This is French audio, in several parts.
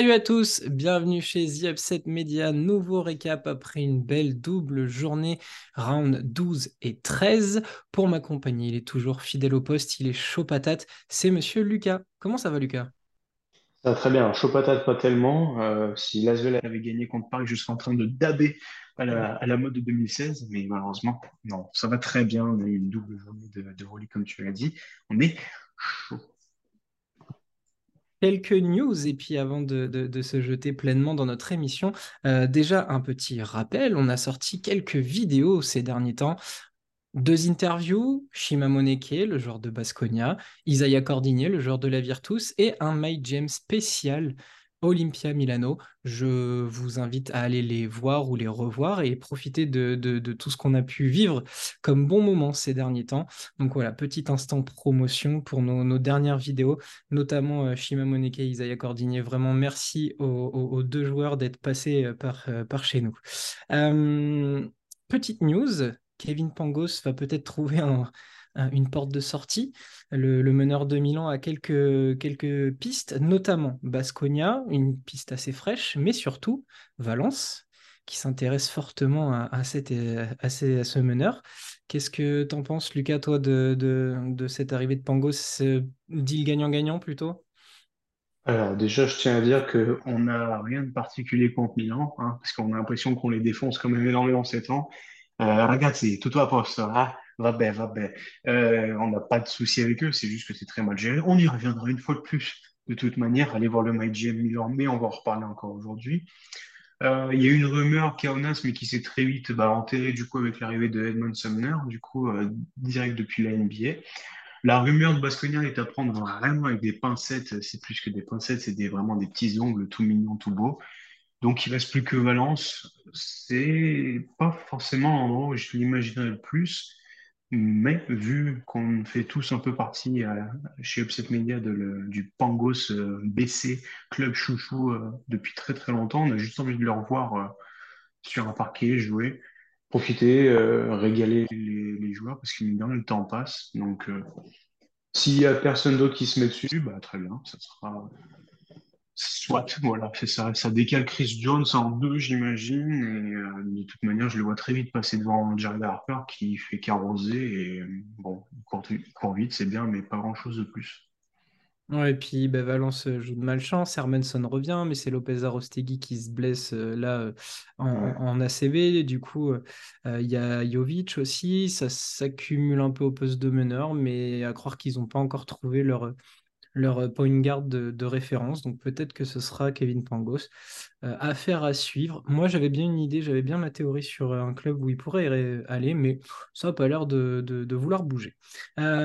Salut à tous, bienvenue chez The Upset Media, nouveau récap après une belle double journée, round 12 et 13. Pour m'accompagner, il est toujours fidèle au poste, il est chaud patate, c'est monsieur Lucas. Comment ça va Lucas? Ça va très bien, chaud patate pas tellement. Euh, si Lasvel avait gagné contre Paris, je serais en train de daber à la, mode de 2016, mais malheureusement, non, ça va très bien. On a eu une double journée de, de comme tu l'as dit. On est chaud. Quelques news. Et puis avant de, se jeter pleinement dans notre émission, euh, déjà un petit rappel, on a sorti quelques vidéos ces derniers temps. Deux interviews, Shima Moneke, le joueur de Basconia, Isaiah Cordigné, le joueur de la Virtus, et un My Jam spécial Olympia Milano. Je vous invite à aller les voir ou les revoir et profiter de, tout ce qu'on a pu vivre comme bon moment ces derniers temps. Donc voilà, petit instant promotion pour nos, dernières vidéos, notamment euh, Shima Moneke et Isaiah Cordigné. Vraiment merci aux, deux joueurs d'être passés euh, par, euh, par chez nous. Petite news, Kevin Pangos va peut-être trouver un- une porte de sortie. Le, meneur de Milan a quelques, quelques pistes, notamment Basconia, une piste assez fraîche, mais surtout Valence, qui s'intéresse fortement à, à cette- à ce meneur. Qu'est-ce que t'en penses, Lucas, toi, de, de, de cette arrivée de Pangos? Ce deal gagnant-gagnant plutôt? Alors déjà, je tiens à dire qu'on n'a rien de particulier contre Milan, hein, parce qu'on a l'impression qu'on les défonce quand même énormément ces temps. Euh, ragazzi, tutto a posto, ah, vabbè, vabbè. Euh, on n'a pas de souci avec eux, c'est juste que c'est très mal géré. On y reviendra une fois de plus. De toute manière, allez voir le MyGM mais on va en reparler encore aujourd'hui. Euh, il y a une rumeur Kaunas, mais qui s'est très vite enterrée du coup avec l'arrivée de Edmond Sumner, du coup euh, direct depuis la NBA. La rumeur de Baskonia est à prendre vraiment avec des pincettes. C'est plus que des pincettes, c'est vraiment des petits ongles tout mignons, tout beaux. Donc il reste plus que Valence. C'est pas forcément l'endroit où je l'imaginerais le plus. Mais vu qu'on fait tous un peu partie euh, chez Upset Media du Pangos euh, BC Club Chouchou euh, depuis très très longtemps, on a juste envie de le revoir sur un parquet, jouer, profiter, régaler les, joueurs parce que mine le temps passe. Donc s'il y a personne d'autre qui se met dessus, bah très bien, ça sera soit, voilà, c'est ça. Ça décale Chris Jones en deux, j'imagine, et euh, de toute manière, je le vois très vite passer devant Jared Harper qui fait qu'arroser et bon, il court, il court vite, c'est bien, mais pas grand-chose de plus. Ouais, et puis bah, Valence euh, joue de malchance, Hermanson revient, mais c'est Lopez Arostegui qui se blesse euh, là en, Ouais. en- en ACB. Du coup, euh, il y a Jovic aussi, ça s'accumule un peu au poste de meneur, mais à croire qu'ils n'ont pas encore trouvé leur, leur euh, point guard de, de référence. Donc peut-être que ce sera Kevin Pangos. Euh, affaire à suivre. Moi, j'avais bien une idée, j'avais bien ma théorie sur euh, un club où il pourrait aller, mais ça n'a pas l'air de, de- de vouloir bouger.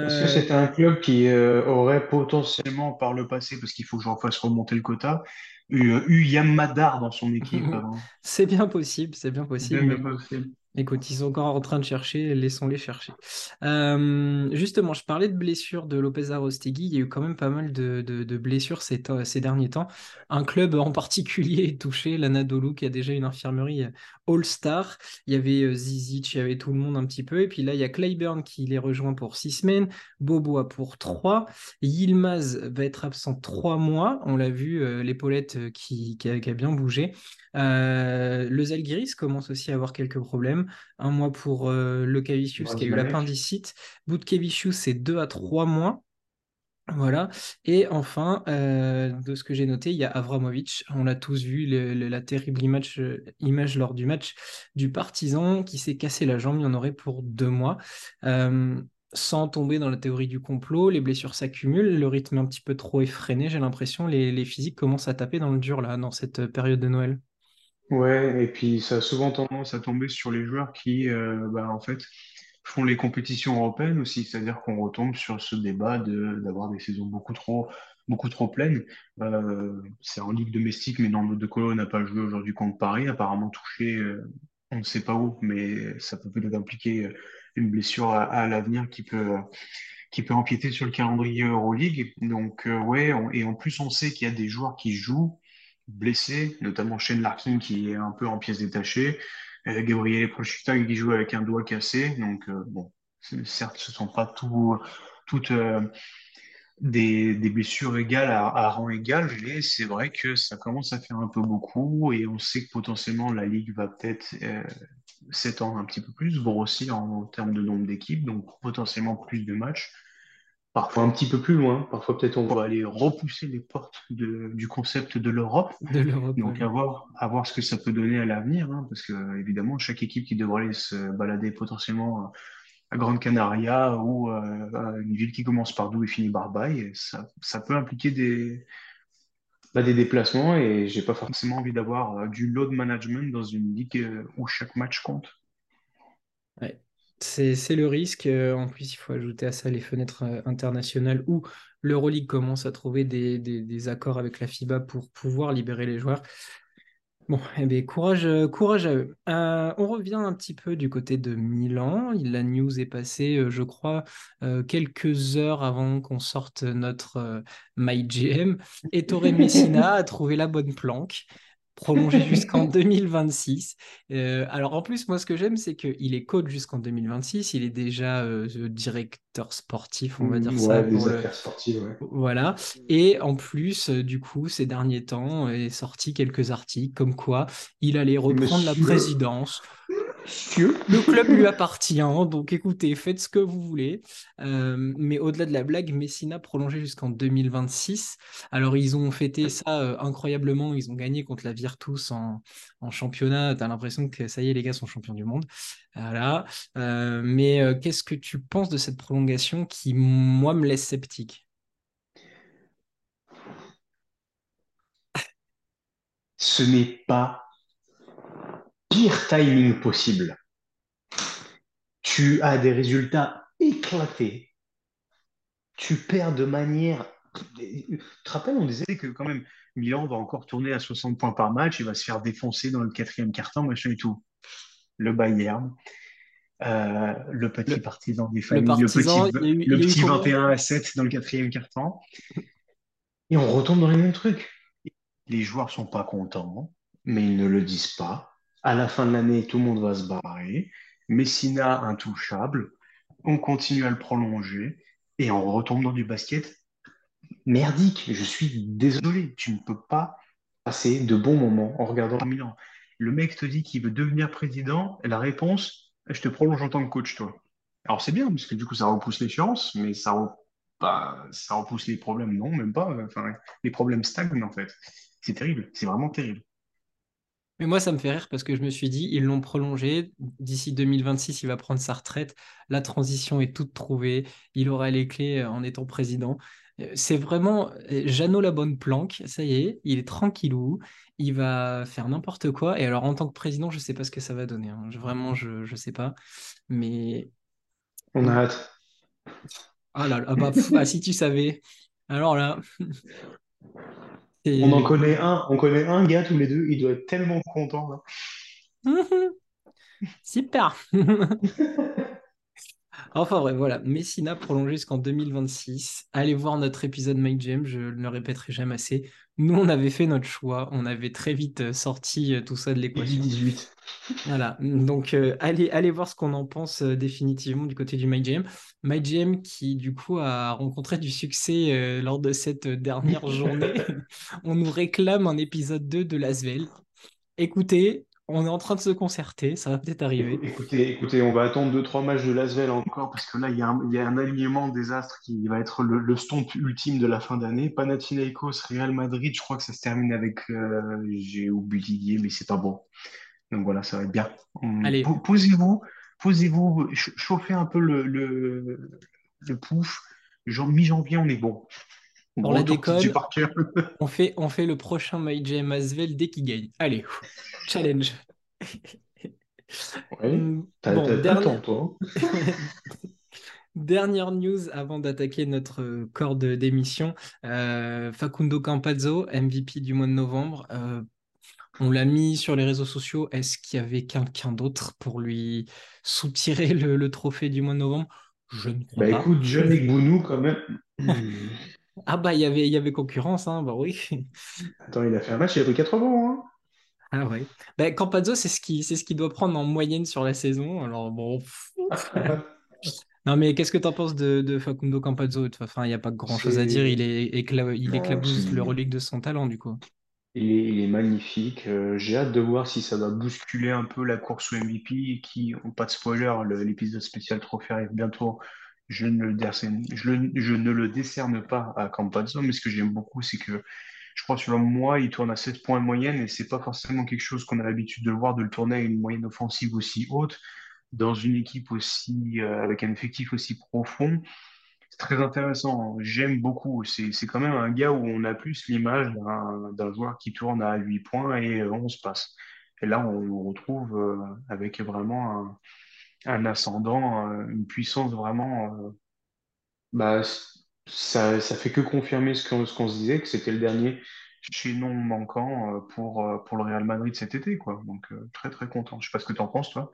Est-ce que c'était un club qui euh, aurait potentiellement par le passé, parce qu'il faut que j'en fasse remonter le quota, eu, eu Yamadar dans son équipe c'est bien possible, c'est bien C'est possible, bien, mais bien bon. possible. Écoute, ils sont encore en train de chercher, laissons-les chercher. Euh, justement, je parlais de blessures de Lopez Arostegui. Il y a eu quand même pas mal de, blessures ces, derniers temps. Un club en particulier est touché, l'Anadolu, qui a déjà une infirmerie euh, All-Star. Il y avait euh, Zizic, il y avait tout le monde un petit peu. Et puis là, il y a Clyburn qui les rejoint pour six semaines, Bobois pour trois. Yilmaz va être absent trois mois. On l'a vu, l'épaulette qui, qui a, qui a bien bougé. Euh, le Zalgiris commence aussi à avoir quelques problèmes. Un mois pour euh, le Cavicius qui a eu l'appendicite. Boutkevichus, c'est deux à trois mois. Voilà. Et enfin, euh, de ce que j'ai noté, il y a Avramovic. On l'a tous vu, le- le- la terrible image, euh, image lors du match du Partizan qui s'est cassé la jambe. Il y en aurait pour deux mois. Euh, sans tomber dans la théorie du complot, les blessures s'accumulent, le rythme est un petit peu trop effréné, j'ai l'impression. Les, les physiques commencent à taper dans le dur là, dans cette période de Noël. Ouais, et puis ça a souvent tendance à tomber sur les joueurs qui, euh, bah, en fait, font les compétitions européennes aussi, c'est-à-dire qu'on retombe sur ce débat de d'avoir des saisons beaucoup trop beaucoup trop pleines. Euh, c'est en ligue domestique, mais dans le de Colo n'a pas joué aujourd'hui contre Paris, apparemment touché, euh, on ne sait pas où, mais ça peut peut-être impliquer une blessure à, l'avenir qui peut qui peut empiéter sur le calendrier Euroleague. Donc euh, ouais, et en plus on sait qu'il y a des joueurs qui jouent blessés, notamment Shane Larkin qui est un peu en pièces détachées. Gabriele Prochita qui joue avec un doigt cassé. Donc, euh, bon, certes, ce sont pas tout, toutes, euh, des, des blessures égales à, à rang égal, mais c'est vrai que ça commence à faire un peu beaucoup et on sait que potentiellement la Ligue va peut-être euh, s'étendre un petit peu plus, grossir en, en termes de nombre d'équipes, donc potentiellement plus de matchs. Parfois un petit peu plus loin, parfois peut-être on va aller repousser les portes de- du concept de l'Europe. de l'Europe. Donc ouais. à voir, à voir ce que ça peut donner à l'avenir, hein, parce que évidemment chaque équipe qui devrait aller se balader potentiellement à Grande Canaria ou euh, à une ville qui commence par Doux et finit par Baye, ça, ça peut impliquer des, bah, des déplacements et j'ai pas forcément envie d'avoir euh, du load management dans une ligue euh, où chaque match compte. Ouais. C'est, le risque. Euh, En plus, il faut ajouter à ça les fenêtres euh, internationales où l'Euroleague commence à trouver des, des- des accords avec la FIBA pour pouvoir libérer les joueurs. Bon, eh bien, courage, euh, courage à eux. Euh, on revient un petit peu du côté de Milan. La news est passée, je crois, quelques heures avant qu'on sorte notre MyGM. Ettore Messina a trouvé la bonne planque, prolongé jusqu'en 2026. Euh, alors en plus, moi, ce que j'aime, c'est qu'il est coach jusqu'en 2026. Il est déjà euh, directeur sportif, on va dire Mm, ça, pour le, ouais. voilà. Et en plus, euh, du coup, ces derniers temps, est sorti quelques articles comme quoi il allait reprendre la présidence. monsieur. Le club lui appartient, donc écoutez, faites ce que vous voulez. Euh, mais au-delà de la blague, Messina prolongé jusqu'en 2026. Alors, ils ont fêté ça euh, incroyablement. Ils ont gagné contre la Virtus en, en championnat. T'as l'impression que ça y est, les gars sont champions du monde. Voilà. Euh, mais qu'est-ce que tu penses de cette prolongation? Qui, moi, me laisse sceptique? Ce n'est pas pire timing possible. Tu as des résultats éclatés. Tu perds de manière. Tu te rappelles, on disait que quand même, Milan va encore tourner à 60 points par match, il va se faire défoncer dans le quatrième quart-temps, machin et tout. Le Bayern, euh, le petit Le, partisan des le familles, le partisan, petit, il y a eu, il le y a eu petit combien? 21 à 7 dans le quatrième quart-temps. Et on retombe dans les mêmes trucs. Les joueurs sont pas contents, mais ils ne le disent pas. À la fin de l'année, tout le monde va se barrer. Messina intouchable. On continue à le prolonger et on retombe dans du basket merdique. Je suis désolé. Tu ne peux pas passer de bons moments en regardant Milan. Le mec te dit qu'il veut devenir président et la réponse, je te prolonge en tant que coach, toi. Alors c'est bien, parce que du coup, ça repousse l'échéance, mais ça, bah, ça repousse les problèmes. Non, même pas. Enfin, les problèmes stagnent, en fait. C'est terrible. C'est vraiment terrible. Mais moi, ça me fait rire parce que je me suis dit, ils l'ont prolongé. D'ici 2026, il va prendre sa retraite. La transition est toute trouvée. Il aura les clés en étant président. Euh, C'est vraiment euh, Jeannot la bonne planque. Ça y est, il est tranquillou. Il va faire n'importe quoi. Et alors, en tant que président, je sais pas ce que ça va donner. hein. Je- Vraiment, je, je sais pas. Mais On a hâte. ah là là, ah bah, pff, ah, si tu savais. Alors là, On en connaît un, on connaît un gars tous les deux, il doit être tellement content, là. super. Enfin bref, voilà, Messina prolongé jusqu'en 2026. Allez voir notre épisode My Jam, je ne le répéterai jamais assez. Nous, on avait fait notre choix, on avait très vite euh, sorti euh, tout ça de l'équation. 18. Voilà, donc euh, allez, allez voir ce qu'on en pense euh, définitivement du côté du My Jam. My Jam qui du coup a rencontré du succès euh, lors de cette dernière journée. On nous réclame un épisode 2 de Lasvel. Écoutez, on est en train de se concerter, ça va peut-être arriver. Écoutez, écoutez, on va attendre deux, trois matchs de Lasvel encore, parce que là, il y a un, il y a un alignement des astres qui va être le, le stomp ultime de la fin d'année. Panathinaikos, Real Madrid, je crois que ça se termine avec, euh, j'ai oublié, mais c'est pas bon. Donc voilà, ça va être bien. Hum, Allez, po- Posez-vous, posez-vous, ch- chauffez un peu le, le, le pouf. Mi-janvier, on est bon. Gros la déconne. On fait, on fait le prochain My Jam Asvel dès qu'il gagne. Allez, challenge. Ouais, t'as, Bon, t'as, temps, dernière, toi. dernière news avant d'attaquer notre corps de- d'émission. Euh, Facundo Campazzo, MVP du mois de novembre. Euh, on l'a mis sur les réseaux sociaux. Est-ce qu'il y avait quelqu'un d'autre pour lui soutirer le, le trophée du mois de novembre? Je ne crois Bah pas. écoute, John Bounou, quand même. Ah bah il y avait, il y avait concurrence, hein, bah oui. Attends, il a fait un match, il a pris 80, Ah ouais. Bah, Campazzo, c'est ce qui, c'est ce qu'il doit prendre en moyenne sur la saison. Alors bon. hein. Non, mais qu'est-ce que tu en penses de, de Facundo Campazzo? Enfin, il n'y a pas grand-chose à dire. Il est écla- il non, éclabousse le relique de son talent, du coup. il est, il est magnifique. Euh, j'ai hâte de voir si ça va bousculer un peu la course au MVP qui, pas de spoiler, le- l'épisode spécial trophée arrive bientôt. Je ne le décerne, je le- ne le décerne pas à Campazzo, mais ce que j'aime beaucoup, c'est que je crois selon moi, il tourne à 7 points moyenne et c'est pas forcément quelque chose qu'on a l'habitude de voir, de le tourner à une moyenne offensive aussi haute dans une équipe aussi, euh, avec un effectif aussi profond. C'est très intéressant. J'aime beaucoup. C'est, quand même un gars où on a plus l'image d'un, joueur qui tourne à 8 points et euh, 11 passes. Et là, on le retrouve euh, avec vraiment un, un ascendant, euh, une puissance vraiment. euh, bah, ça, ça fait que confirmer ce qu'on ce qu'on se disait, que c'était le dernier chaînon manquant euh, pour, pour le Real Madrid cet été, quoi. Donc, très, très content. Je sais pas ce que tu en penses, toi.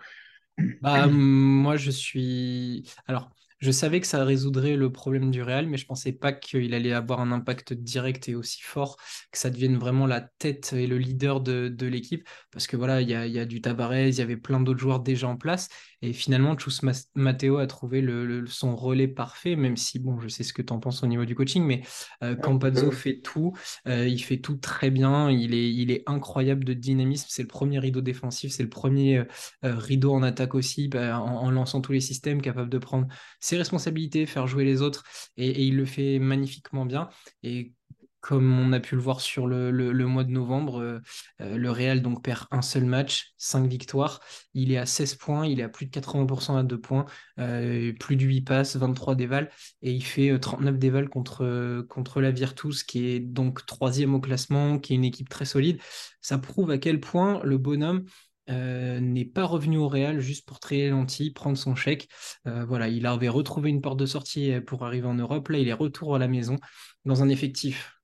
Bah, moi, je suis. Alors, je savais que ça résoudrait le problème du Real, mais je pensais pas qu'il allait avoir un impact direct et aussi fort, que ça devienne vraiment la tête et le leader de, de l'équipe. Parce que voilà, il y a, y a du Tavares, il y avait plein d'autres joueurs déjà en place. Et finalement, Chus Matteo a trouvé le, le- son relais parfait, même si, bon, je sais ce que tu en penses au niveau du coaching, mais euh, Ouais, Campazzo ouais. fait tout. Euh, il fait tout très bien. Il est, il est incroyable de dynamisme. C'est le premier rideau défensif, c'est le premier. euh, euh, rideau en attaque aussi, bah, en, en lançant tous les systèmes, capable de prendre ses responsabilités, faire jouer les autres, et, et il le fait magnifiquement bien. Et comme on a pu le voir sur le, mois de novembre, euh, euh, le Real donc perd un seul match, 5 victoires. Il est à 16 points, il est à plus de 80% à 2 points, euh, plus de 8 passes, 23 dévals, et il fait euh, 39 dévals contre, contre la Virtus, qui est donc troisième au classement, qui est une équipe très solide. Ça prouve à quel point le bonhomme n'est pas revenu au Real juste pour traiter prendre son chèque. Voilà, il avait retrouvé une porte de sortie pour arriver en Europe. Là, il est retour à la maison dans un effectif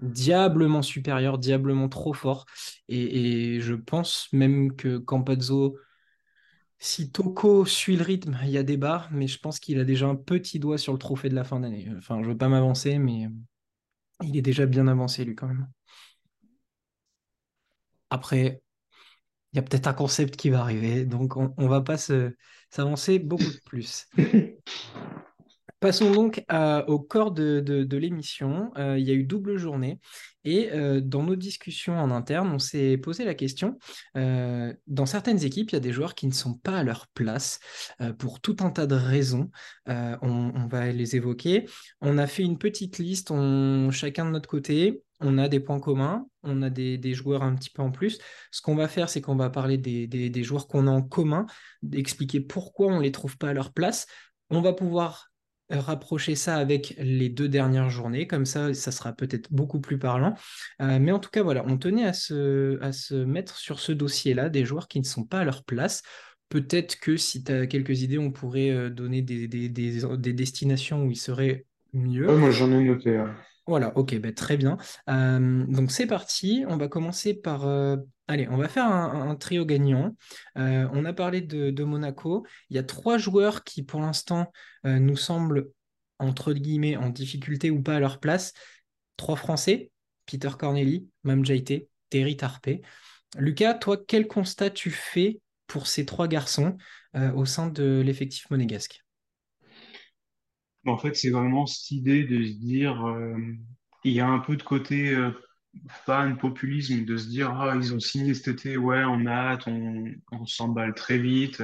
diablement supérieur, diablement trop fort. Et, je pense même que Campazzo, si Toko suit le rythme, il y a débat, mais je pense qu'il a déjà un petit doigt sur le trophée de la fin d'année. Enfin, je veux pas m'avancer, mais il est déjà bien avancé, lui, quand même. Après, il y a peut-être un concept qui va arriver, donc on, on va pas s'avancer beaucoup plus. Passons donc au corps de, l'émission. Euh, il y a eu double journée et euh, dans nos discussions en interne, on s'est posé la question. euh, dans certaines équipes, il y a des joueurs qui ne sont pas à leur place pour tout un tas de raisons. On, va les évoquer. On a fait une petite liste, chacun de notre côté. On a des points communs, on a des, joueurs un petit peu en plus. Ce qu'on va faire, c'est qu'on va parler des, des- joueurs qu'on a en commun, d'expliquer pourquoi on ne les trouve pas à leur place. On va pouvoir rapprocher ça avec les deux dernières journées, comme ça, ça sera peut-être beaucoup plus parlant. Euh, mais en tout cas, voilà, on tenait à se, à se mettre sur ce dossier-là des joueurs qui ne sont pas à leur place. Peut-être que si tu as quelques idées, on pourrait euh, donner des, des, des, des destinations où ils seraient mieux. Ouais, moi j'en ai noté. hein. Voilà, ok, ben, très bien. Euh, donc c'est parti, on va commencer par... euh, allez, on va faire un, trio gagnant. Euh, on a parlé de, Monaco. Il y a trois joueurs qui pour l'instant euh, nous semblent, entre guillemets, en difficulté ou pas à leur place. Trois Français, Peter Corneli, Mam Jaite, Terry Tarpé. Lucas, toi, quel constat tu fais pour ces trois garçons euh, au sein de l'effectif monégasque? En fait, c'est vraiment cette idée de se dire, il y a un peu de côté fan, populisme, de se dire, ah, ils ont signé cet été, ouais, on a hâte, on, s'emballe très vite.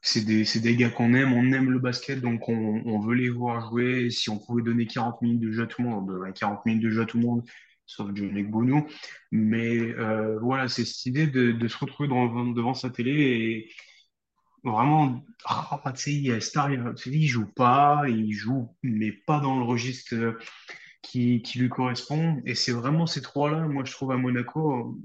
C'est des, des gars qu'on aime, on aime le basket, donc on, veut les voir jouer. Si on pouvait donner 40 minutes de jeu à tout le monde, on donnerait 40 minutes de jeu à tout le monde, sauf Johnny Bono. Mais euh, voilà, c'est cette idée de, se retrouver devant, sa télé Vraiment, ah, tu sais, Star, il joue pas, il joue, mais pas dans le registre qui, lui correspond. Et c'est vraiment ces trois-là, moi, je trouve à Monaco,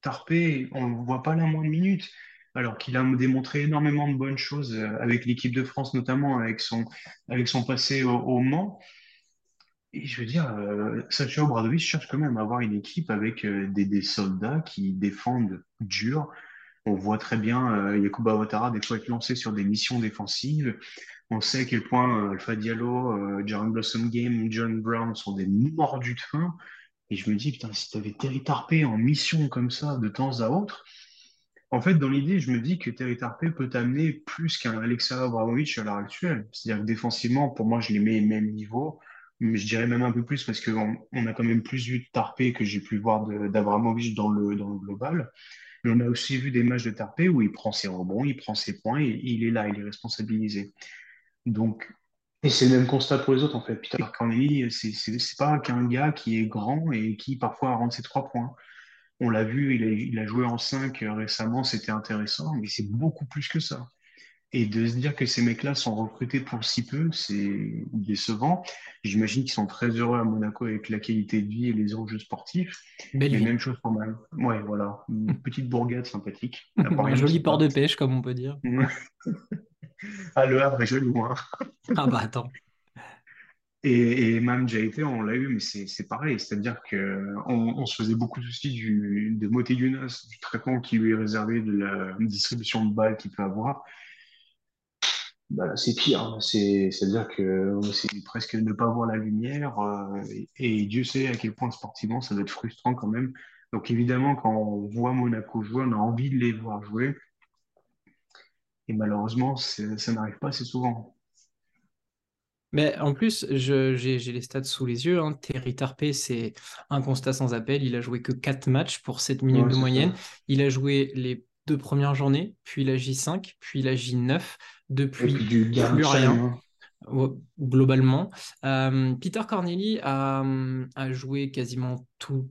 Tarpé, on ne voit pas la moindre minute, alors qu'il a démontré énormément de bonnes choses euh, avec l'équipe de France, notamment avec son, avec son passé au, Mans. Et je veux dire, euh, Sacha Obradovic cherche quand même à avoir une équipe avec euh, des, des soldats qui défendent dur, on voit très bien euh, Yacouba Ouattara des fois être lancé sur des missions défensives. On sait à quel point euh, Alpha Diallo, euh, Jaren Blossom Game, John Brown sont des mordus de faim. Et je me dis, putain, si tu avais Terry Tarpé en mission comme ça de temps à autre, En fait, dans l'idée, je me dis que Terry Tarpey peut amener plus qu'un Alexei Abramovich à l'heure actuelle. C'est-à-dire que défensivement, pour moi, je les mets au même niveau. Mais je dirais même un peu plus parce qu'on on a quand même plus vu de Tarpey que j'ai pu voir d'Abramovich dans le, dans le global. Mais on a aussi vu des matchs de Tarpey où il prend ses rebonds, il prend ses points et il est là, il est responsabilisé. Donc, et c'est le même constat pour les autres, en fait. Peter Corneli, c'est pas qu'un gars qui est grand et qui parfois rentre ses trois points. On l'a vu, il a, il a joué en 5 récemment, c'était intéressant, mais c'est beaucoup plus que ça. Et de se dire que ces mecs-là sont recrutés pour si peu, c'est décevant. J'imagine qu'ils sont très heureux à Monaco avec la qualité de vie et les enjeux sportifs. Belle Mais vie. même chose pour mal. Ouais, voilà. Une petite bourgade sympathique. Un joli port de pêche, comme on peut dire. Ah, le Havre est joli, moi. Ah bah attends. Et, et même été, on l'a eu, mais c'est c'est pareil. C'est-à-dire que on, se faisait beaucoup de soucis du, de Moté Younas, du traitement qui lui est réservé, de la distribution de balles qu'il peut avoir. Bah, c'est pire. hein. C'est, c'est-à-dire que c'est presque ne pas voir la lumière. euh, et, et Dieu sait à quel point sportivement ça doit être frustrant quand même. Donc évidemment, quand on voit Monaco jouer, on a envie de les voir jouer. Et malheureusement, ça n'arrive pas assez souvent. Mais en plus, j'ai les stats sous les yeux. hein. Terry Tarpey, c'est un constat sans appel. Il a joué que 4 matchs pour 7 minutes Ouais, de moyenne. ça. Il a joué les deux premières journées, puis la J5, puis la J9. Et puis Depuis, du plus rien. hein. Ouais, globalement. Euh, Peter Corneli a, a joué quasiment tout-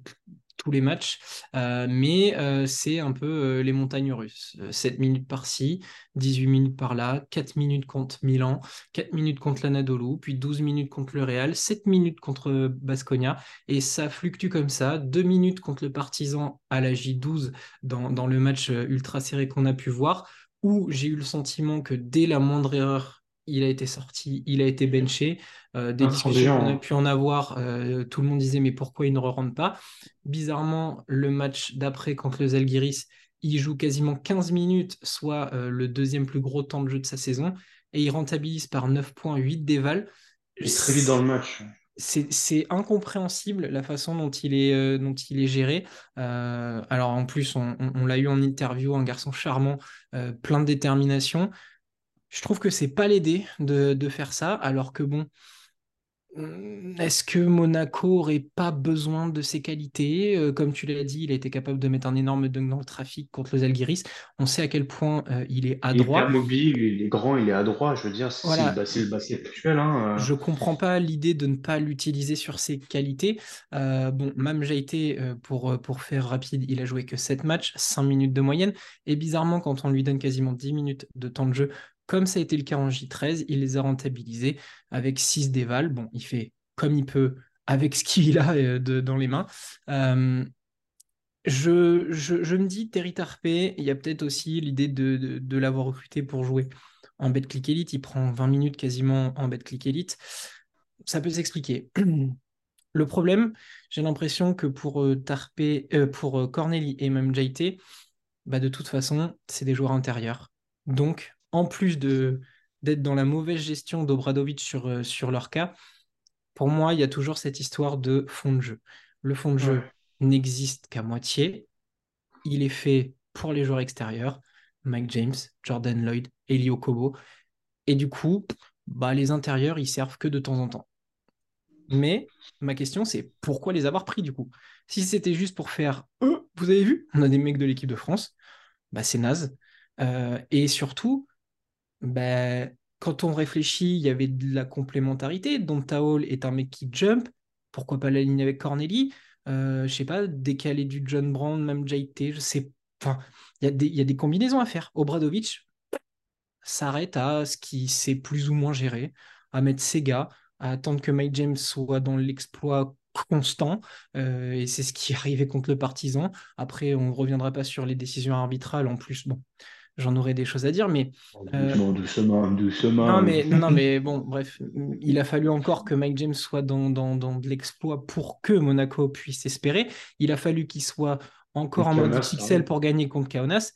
tous les matchs, euh, mais euh, c'est un peu euh, les montagnes russes. Euh, 7 minutes par-ci, 18 minutes par-là, 4 minutes contre Milan, 4 minutes contre l'Anadolu, puis 12 minutes contre le Real, 7 minutes contre Basconia, et ça fluctue comme ça. 2 minutes contre le Partizan à la J12 dans, dans le match ultra serré qu'on a pu voir, où j'ai eu le sentiment que dès la moindre erreur, il a été sorti, il a été benché. Euh, des discussions qu'on a Intransigeant. pu en avoir, euh, tout le monde disait mais pourquoi il ne rentre pas? Bizarrement, le match d'après contre le Zalgiris, il joue quasiment 15 minutes, soit euh, le deuxième plus gros temps de jeu de sa saison, et il rentabilise par 9,8 déval. Et très vite dans le match. C'est incompréhensible la façon dont il est, dont il est géré. Alors en plus, on, on- on l'a eu en interview, un garçon charmant, plein de détermination. Je trouve que c'est pas l'aider de, de faire ça, alors que bon, hum, est-ce que Monaco aurait pas besoin de ses qualités? Euh, comme tu l'as dit, il a été capable de mettre un énorme dunk dans le trafic contre le Zalgiris. On sait à quel point euh, il est Il est adroit. mobile, il est grand, il est adroit. Je veux dire, c'est le, Voilà, basket actuel. Hein. je comprends pas l'idée de ne pas l'utiliser sur ses qualités. Euh, bon, Mam Jaité, euh, pour, euh, pour faire rapide, il a joué que 7 matchs, 5 minutes de moyenne. Et bizarrement, quand on lui donne quasiment 10 minutes de temps de jeu, comme ça a été le cas en J13, il les a rentabilisés avec 6 dévals. Bon, il fait comme il peut avec ce qu'il a euh, dans les mains. Euh, je, me dis, Terry Tarpey, il y a peut-être aussi l'idée de, l'avoir recruté pour jouer en Betclic Elite. Il prend 20 minutes quasiment en Betclic Elite. Ça peut s'expliquer. Le problème, j'ai l'impression que pour euh, pour Corneli et même JT, bah, de toute façon, c'est des joueurs intérieurs. Donc, en plus de d'être dans la mauvaise gestion d'Obradovic sur, euh, sur leur cas, pour moi, il y a toujours cette histoire de fond de jeu. Le fond de jeu Ouais. n'existe qu'à moitié. Il est fait pour les joueurs extérieurs, Mike James, Jordan Lloyd, Elio Kobo. Et du coup, bah, les intérieurs, ils servent que de temps en temps. Mais ma question, c'est pourquoi les avoir pris du coup? Si c'était juste pour faire euh, vous avez vu, on a des mecs de l'équipe de France, bah, c'est naze. Euh, et surtout, bah, quand on réfléchit, il y avait de la complémentarité. Donta Hall est un mec qui jump. Pourquoi pas l'aligner avec Corneli? Euh, Je sais pas, décaler du John Brown, même JT, je sais. Enfin, il y, a des- combinaisons à faire. Obradovic s'arrête à ce qui sait plus ou moins gérer, à mettre ses gars, à attendre que Mike James soit dans l'exploit constant. euh, et c'est ce qui arrivé contre le Partizan. Après, on ne reviendra pas sur les décisions arbitrales. En plus, bon, j'en aurais des choses à dire, mais euh, Doucement, doucement, non, doucement. mais, non, non, mais bon, bref, il a fallu encore que Mike James soit dans, dans, dans de l'exploit pour que Monaco puisse espérer. Il a fallu qu'il soit encore en mode XXL pardon. pour gagner contre Kaunas.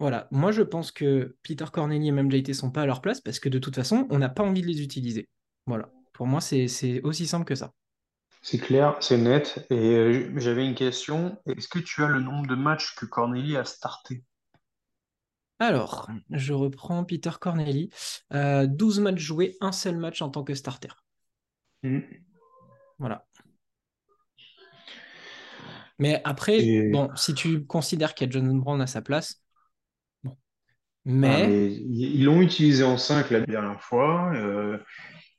Voilà, moi je pense que Peter Corneli et même JT sont pas à leur place parce que de toute façon, on n'a pas envie de les utiliser. Voilà, pour moi c'est c'est aussi simple que ça. C'est clair, c'est net. Et euh, j'avais une question. Est-ce que tu as le nombre de matchs que Corneli a starté? Alors, je reprends Peter Corneli. Euh, 12 matchs joués, un seul match en tant que starter. Mm. Voilà. Mais après, Et- bon, si tu considères qu'il y a John Brown à sa place, bon. Ah, Mais, ils l'ont utilisé en 5 la dernière fois. Euh,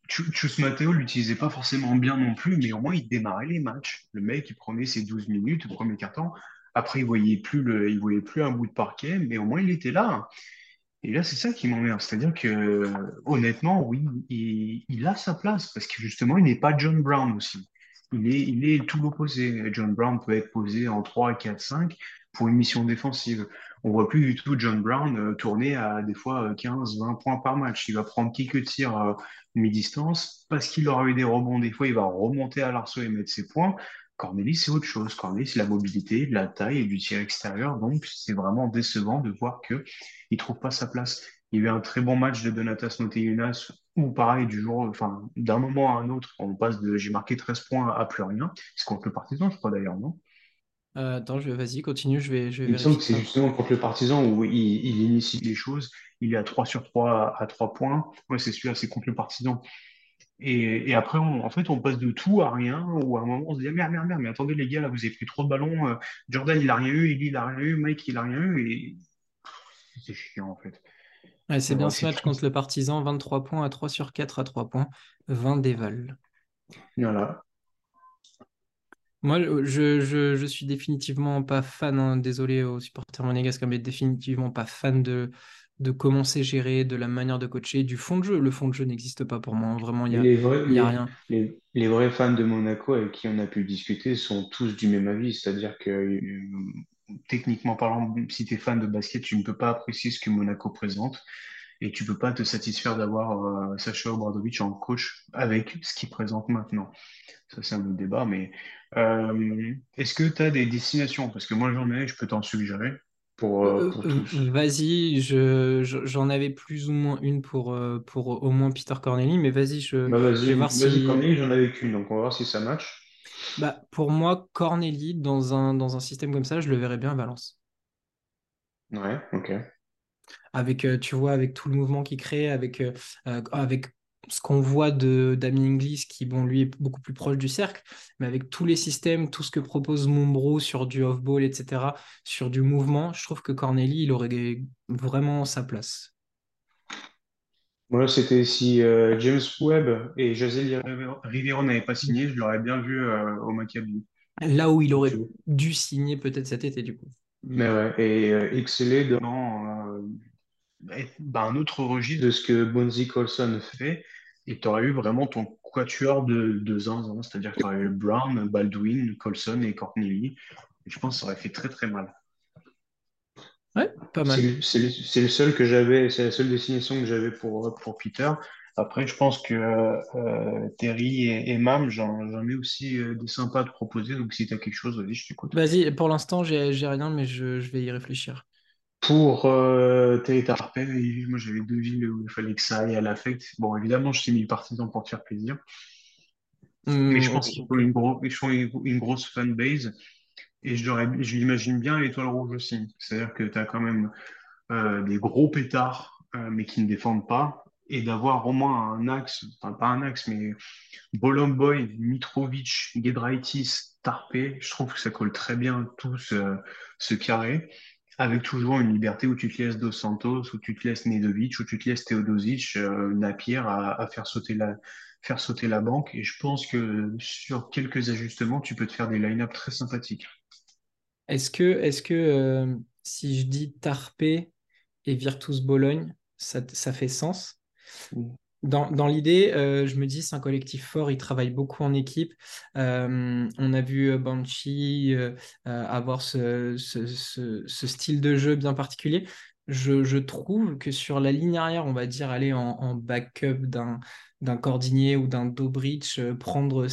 Chus Mateo l'utilisait pas forcément bien non plus, mais au moins il démarrait les matchs. Le mec, il prenait ses 12 minutes au premier quart-temps. Après, il voyait plus le, il voyait plus un bout de parquet, mais au moins il était là. Et là, c'est ça qui m'emmerde. C'est-à-dire que, honnêtement, oui, il, il a sa place parce que justement, il n'est pas John Brown aussi. Il est, il est tout l'opposé. John Brown peut être posé en 3, 4, 5 pour une mission défensive. On voit plus du tout John Brown euh, tourner à des fois euh, 15, 20 points par match. Il va prendre quelques tirs euh, mi-distance parce qu'il aura eu des rebonds. Des fois, il va remonter à l'arceau et mettre ses points. Cornelis, c'est autre chose. Cornelis, c'est la mobilité, de la taille et du tir extérieur. Donc, c'est vraiment décevant de voir que il trouve pas sa place. Il y a eu un très bon match de Donatas Motiejunas où pareil, du jour, enfin, d'un moment à un autre, on passe de j'ai marqué 13 points à plus rien. C'est contre le Partizan, je crois d'ailleurs, non? euh, attends, je vais, vas-y, continue, je vais, je vais Il me semble que c'est justement contre le Partizan où il, il initie les choses. Il est à 3 sur 3 à 3 points. Ouais, c'est celui-là, c'est contre le Partizan. Et, et après, on- en fait, on passe de tout à rien, ou à un moment, on se dit, ah, merde, merde, merde, mais attendez, les gars, là, vous avez pris trop de ballons. euh, Jordan, il a rien eu, Eli, il a rien eu, Mike, il a rien eu, et c'est chiant, en fait. Ouais, c'est bien ce match contre le Partizan, 23 points à 3 sur 4 à 3 points, 20 déval. Voilà. Moi, je, je, je suis définitivement pas fan, hein, désolé aux supporters monégasques, mais définitivement pas fan de, de comment c'est géré, de la manière de coacher, du fond de jeu. Le fond de jeu n'existe pas pour moi. hein. Vraiment, il n'y a, les vrais, il y a les, rien. les, les vrais fans de Monaco avec qui on a pu discuter sont tous du même avis. C'est-à-dire que, euh, techniquement parlant, si tu es fan de basket, tu ne peux pas apprécier ce que Monaco présente et tu peux pas te satisfaire d'avoir euh, Sacha Obradovic en coach avec ce qu'il présente maintenant. Ça, c'est un autre débat, mais euh, est-ce que tu as des destinations? Parce que moi, j'en ai, je peux t'en suggérer pour, euh, Euh, pour euh, tous. vas-y, je, je- j'en avais plus ou moins une pour, pour au moins Peter Corneli, mais vas-y, je, Bah, je vais voir vas-y, si. Corneille, j'en avais qu'une, donc on va voir si ça match. Bah, pour moi, Corneli, dans un, dans un système comme ça, je le verrais bien à Valence. Ouais, ok. avec, tu vois, avec tout le mouvement qu'il crée, avec, euh, avec ce qu'on voit de Damien Inglis, qui, bon, lui, est beaucoup plus proche du cercle, mais avec tous les systèmes, tout ce que propose Mombro sur du off-ball, etc., sur du mouvement, je trouve que Corneli, il aurait vraiment sa place. Moi, c'était si euh, James Webb et José Rivero n'avaient pas signé, je l'aurais bien vu euh, au Maccabi. Là où il aurait dû signer peut-être cet été, du coup. Mais ouais, et euh, exceller dans euh, bah, un autre registre de ce que Bonzi Colson fait, et tu aurais eu vraiment ton quatuor de, de zinzin, c'est-à-dire que tu aurais eu Brown, Baldwin, Colson et Courtney Lee. Et je pense que ça aurait fait très très mal. Ouais, pas mal. c'est le- seul que j'avais, c'est la seule destination que j'avais pour, pour Peter. Après, je pense que euh, Terry et, et Mam, j'en j'en ai aussi euh, des sympas à te proposer. Donc, si tu as quelque chose, vas-y, je t'écoute. Vas-y, pour l'instant, j'ai j'ai rien, mais je, je vais y réfléchir. Pour euh, moi j'avais deux villes où il fallait que ça aille à l'affect. Bon, évidemment, je t'ai mis partisan pour te faire plaisir. Mais je pense ok, qu'il faut ok. une, gros, grosse fanbase. Et je, l'imagine bien à l'Étoile Rouge aussi. C'est-à-dire que tu as quand même euh, des gros pétards, euh, mais qui ne défendent pas. Et d'avoir au moins un axe, enfin pas un axe, mais Bolomboy, Mitrovic, Giedraitis, Tarpé, je trouve que ça colle très bien tout ce, ce carré, avec toujours une liberté où tu te laisses Dos Santos, où tu te laisses Nedovic, où tu te laisses Teodosic, euh, Napier à, à faire sauter la, faire sauter la banque. Et je pense que sur quelques ajustements, tu peux te faire des line-up très sympathiques. Est-ce que, est-ce que euh, si je dis Tarpé et Virtus Bologne, ça, ça fait sens? Dans, dans l'idée, euh, je me dis c'est un collectif fort, ils travaillent beaucoup en équipe. Euh, on a vu euh, Banshee euh, avoir ce, ce- ce- ce style de jeu bien particulier. Je, je trouve que sur la ligne arrière, on va dire aller en, en backup d'un d'un Cordinier ou d'un Dobrich, prendre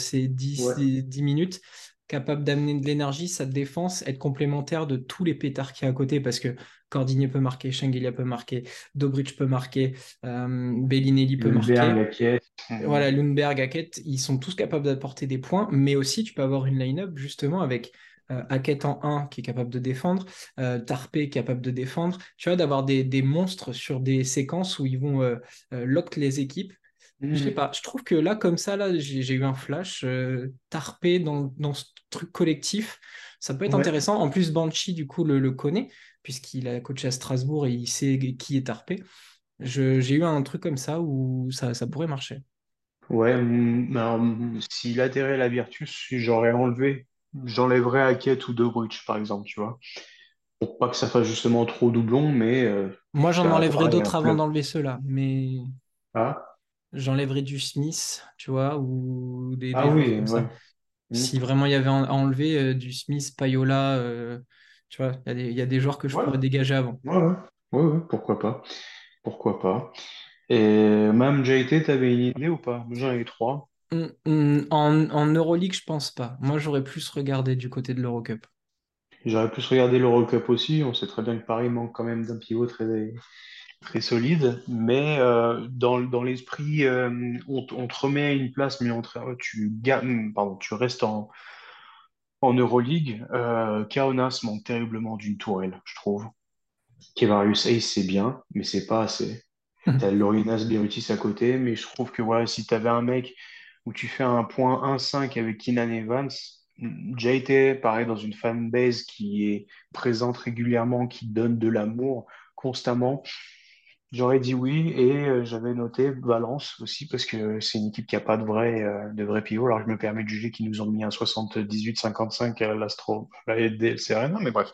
Ouais. 10 minutes, capable d'amener de l'énergie, sa défense, être complémentaire de tous les pétards qu'il y a à côté, parce que Cordinier peut marquer, Shengelia peut marquer, Dobrich peut marquer, euh, Bellinelli peut Lundberg, marquer. Voilà, Lundberg, Hackett, ils sont tous capables d'apporter des points, mais aussi tu peux avoir une line-up justement avec euh, Hackett en 1 qui est capable de défendre, euh, Tarpé capable de défendre, tu vois, d'avoir des, des monstres sur des séquences où ils vont euh, euh, lock les équipes. Je sais Mhm. pas, je trouve que là, comme ça, là, j'ai eu un flash. Tarpé dans, dans ce truc collectif, ça peut être Ouais, intéressant. En plus, Banshee, du coup, le, le connaît, puisqu'il a coaché à Strasbourg et il sait qui est Tarpé. J'ai eu un truc comme ça où ça, ça pourrait marcher. ouais. alors, hum, s'il atterrait la Virtus, j'aurais enlevé, j'enlèverais Hackett ou De Bruyne, par exemple, tu vois. Pour pas que ça fasse justement trop doublon, mais euh, Moi, j'en enlèverais d'autres avant d'enlever ceux-là, mais Ah, j'enlèverais du Smith, tu vois, ou des, ah des oui, comme ouais. ça. Si vraiment il y avait à enlever euh, du Smith, Payola, euh, tu vois, il y a des, il y a des joueurs que je Ouais, pourrais dégager avant. ouais, ouais. Pourquoi pas. Pourquoi pas. Et même JT, t'avais une idée ou pas? J'en ai trois. Hum, hum, En, en Euroleague, je pense pas. Moi, j'aurais plus regardé du côté de l'Eurocup. J'aurais pu regarder l'Eurocup aussi. On sait très bien que Paris manque quand même d'un pivot très, très solide. Mais euh, dans, dans l'esprit, euh, on, on te remet à une place, mais on te- tu, pardon, tu restes en, en Euroleague. Euh, Kaunas manque terriblement d'une tourelle, je trouve. Kevarius Ace, c'est bien, mais c'est pas assez. T'as Lorinas Birutis à côté, mais je trouve que voilà, si t'avais un mec où tu fais un point 1-5 avec Keenan Evans, été pareil dans une fanbase qui est présente régulièrement, qui donne de l'amour constamment, j'aurais dit oui et euh, j'avais noté Valence aussi parce que c'est une équipe qui a pas de vrai, euh, de vrai pivot. Alors je me permets de juger qu'ils nous ont mis un 78-55 à l'Astro, à la LDLC Arena, mais bref.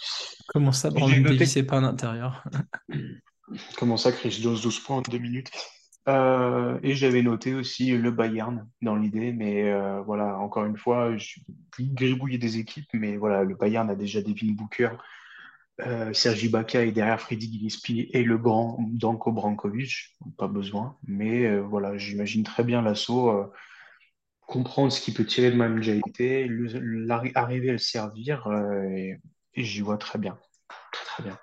Comment ça, Brandon Davis noté n'est pas à l'intérieur? comment ça, Chris? Jones 12 points en 2 minutes. Euh, et j'avais noté aussi le Bayern dans l'idée, mais euh, voilà, encore une fois, je gribouille des équipes, mais voilà, le Bayern a déjà Devin Booker, euh, Sergi Ibaka est derrière Freddy Gillespie et le grand Danko Brankovic, pas besoin, mais euh, voilà, j'imagine très bien l'assaut, euh, comprendre ce qu'il peut tirer de Mme JT, le- l'arri- arriver à le servir, et, j'y vois très bien, très bien.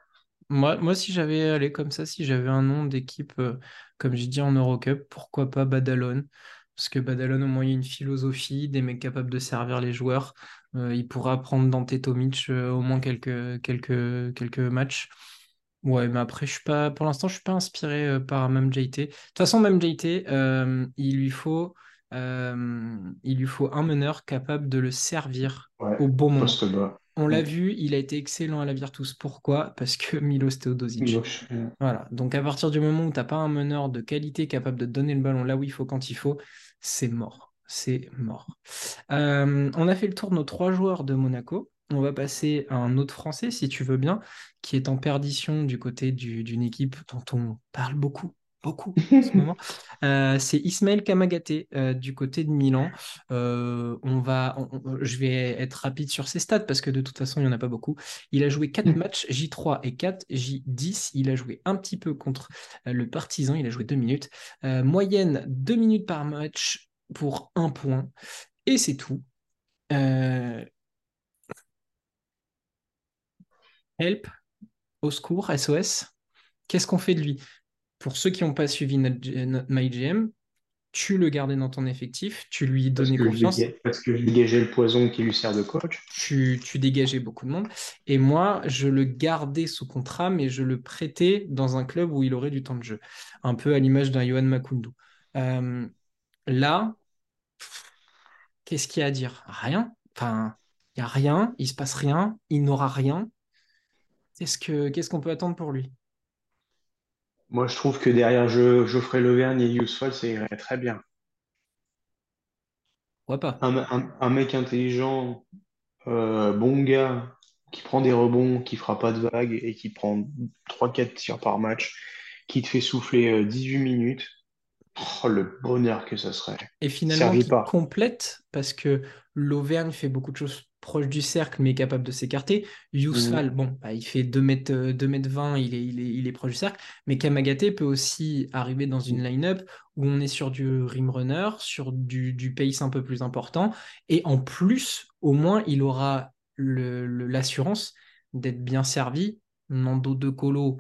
Moi, moi, si j'avais allé comme ça, si j'avais un nom d'équipe, comme j'ai dit en Eurocup, pourquoi pas Badalone? Parce que Badalone, au moins, il y a une philosophie, des mecs capables de servir les joueurs. Euh, il pourra prendre Dante Tomic euh, au moins quelques, quelques, quelques matchs. Ouais, mais après, je suis pas, pour l'instant, je suis pas inspiré euh, par même JT. De toute façon, même JT, euh, il lui faut, euh, il lui faut un meneur capable de le servir Ouais, au bon moment. On l'a Mm. vu, il a été excellent à la Virtus. Pourquoi? Parce que Milos Teodosic. Voilà. Donc à partir du moment où tu n'as pas un meneur de qualité capable de te donner le ballon là où il faut quand il faut, c'est mort. C'est mort. Euh, on a fait le tour de nos trois joueurs de Monaco. On va passer à un autre Français, si tu veux bien, qui est en perdition du côté du- d'une équipe dont on parle beaucoup, beaucoup en ce moment. Euh, c'est Ismaël Kamagaté euh, du côté de Milan. On va, on- on- je vais être rapide sur ses stats parce que de toute façon, il n'y en a pas beaucoup. Il a joué 4 matchs, J3 et 4, J10. Il a joué un petit peu contre le Partizan, il a joué 2 minutes. Moyenne 2 minutes par match pour un point. Et c'est tout. Euh, help, au secours, SOS. Qu'est-ce qu'on fait de lui? Pour ceux qui n'ont pas suivi notre, notre MyGM, tu le gardais dans ton effectif, tu lui donnais confiance, dégage, parce que je dégageais le poison qui lui sert de coach. tu, tu dégageais beaucoup de monde. Et moi, je le gardais sous contrat, mais je le prêtais dans un club où il aurait du temps de jeu. Un peu à l'image d'un Johan Makundu. Euh, là, qu'est-ce qu'il y a à dire? Rien. Enfin, il n'y a rien, il se passe rien, il n'aura rien. Qu'est-ce que, qu'est-ce qu'on peut attendre pour lui? Moi, je trouve que derrière Jo- Geoffrey Lauvergne et Yousfal, ça irait très bien. Pourquoi pas? Un, un- un mec intelligent, euh, bon gars, qui prend des rebonds, qui fera pas de vagues et qui prend trois quatre tirs par match, qui te fait souffler euh, huit minutes. Oh, le bonheur que ça serait. Et finalement, Servi qui pas. complète, parce que l'Auvergne fait beaucoup de choses proches du cercle, mais capable de s'écarter. Yousfal, Mm. bon, bah, il fait 2 mètres, euh, 2 mètres 20, il est, il est, il est proche du cercle. Mais Kamagaté peut aussi arriver dans une line-up où on est sur du rim runner, sur du, du pace un peu plus important. Et en plus, au moins, il aura l'assurance d'être bien servi. Nando De Colo,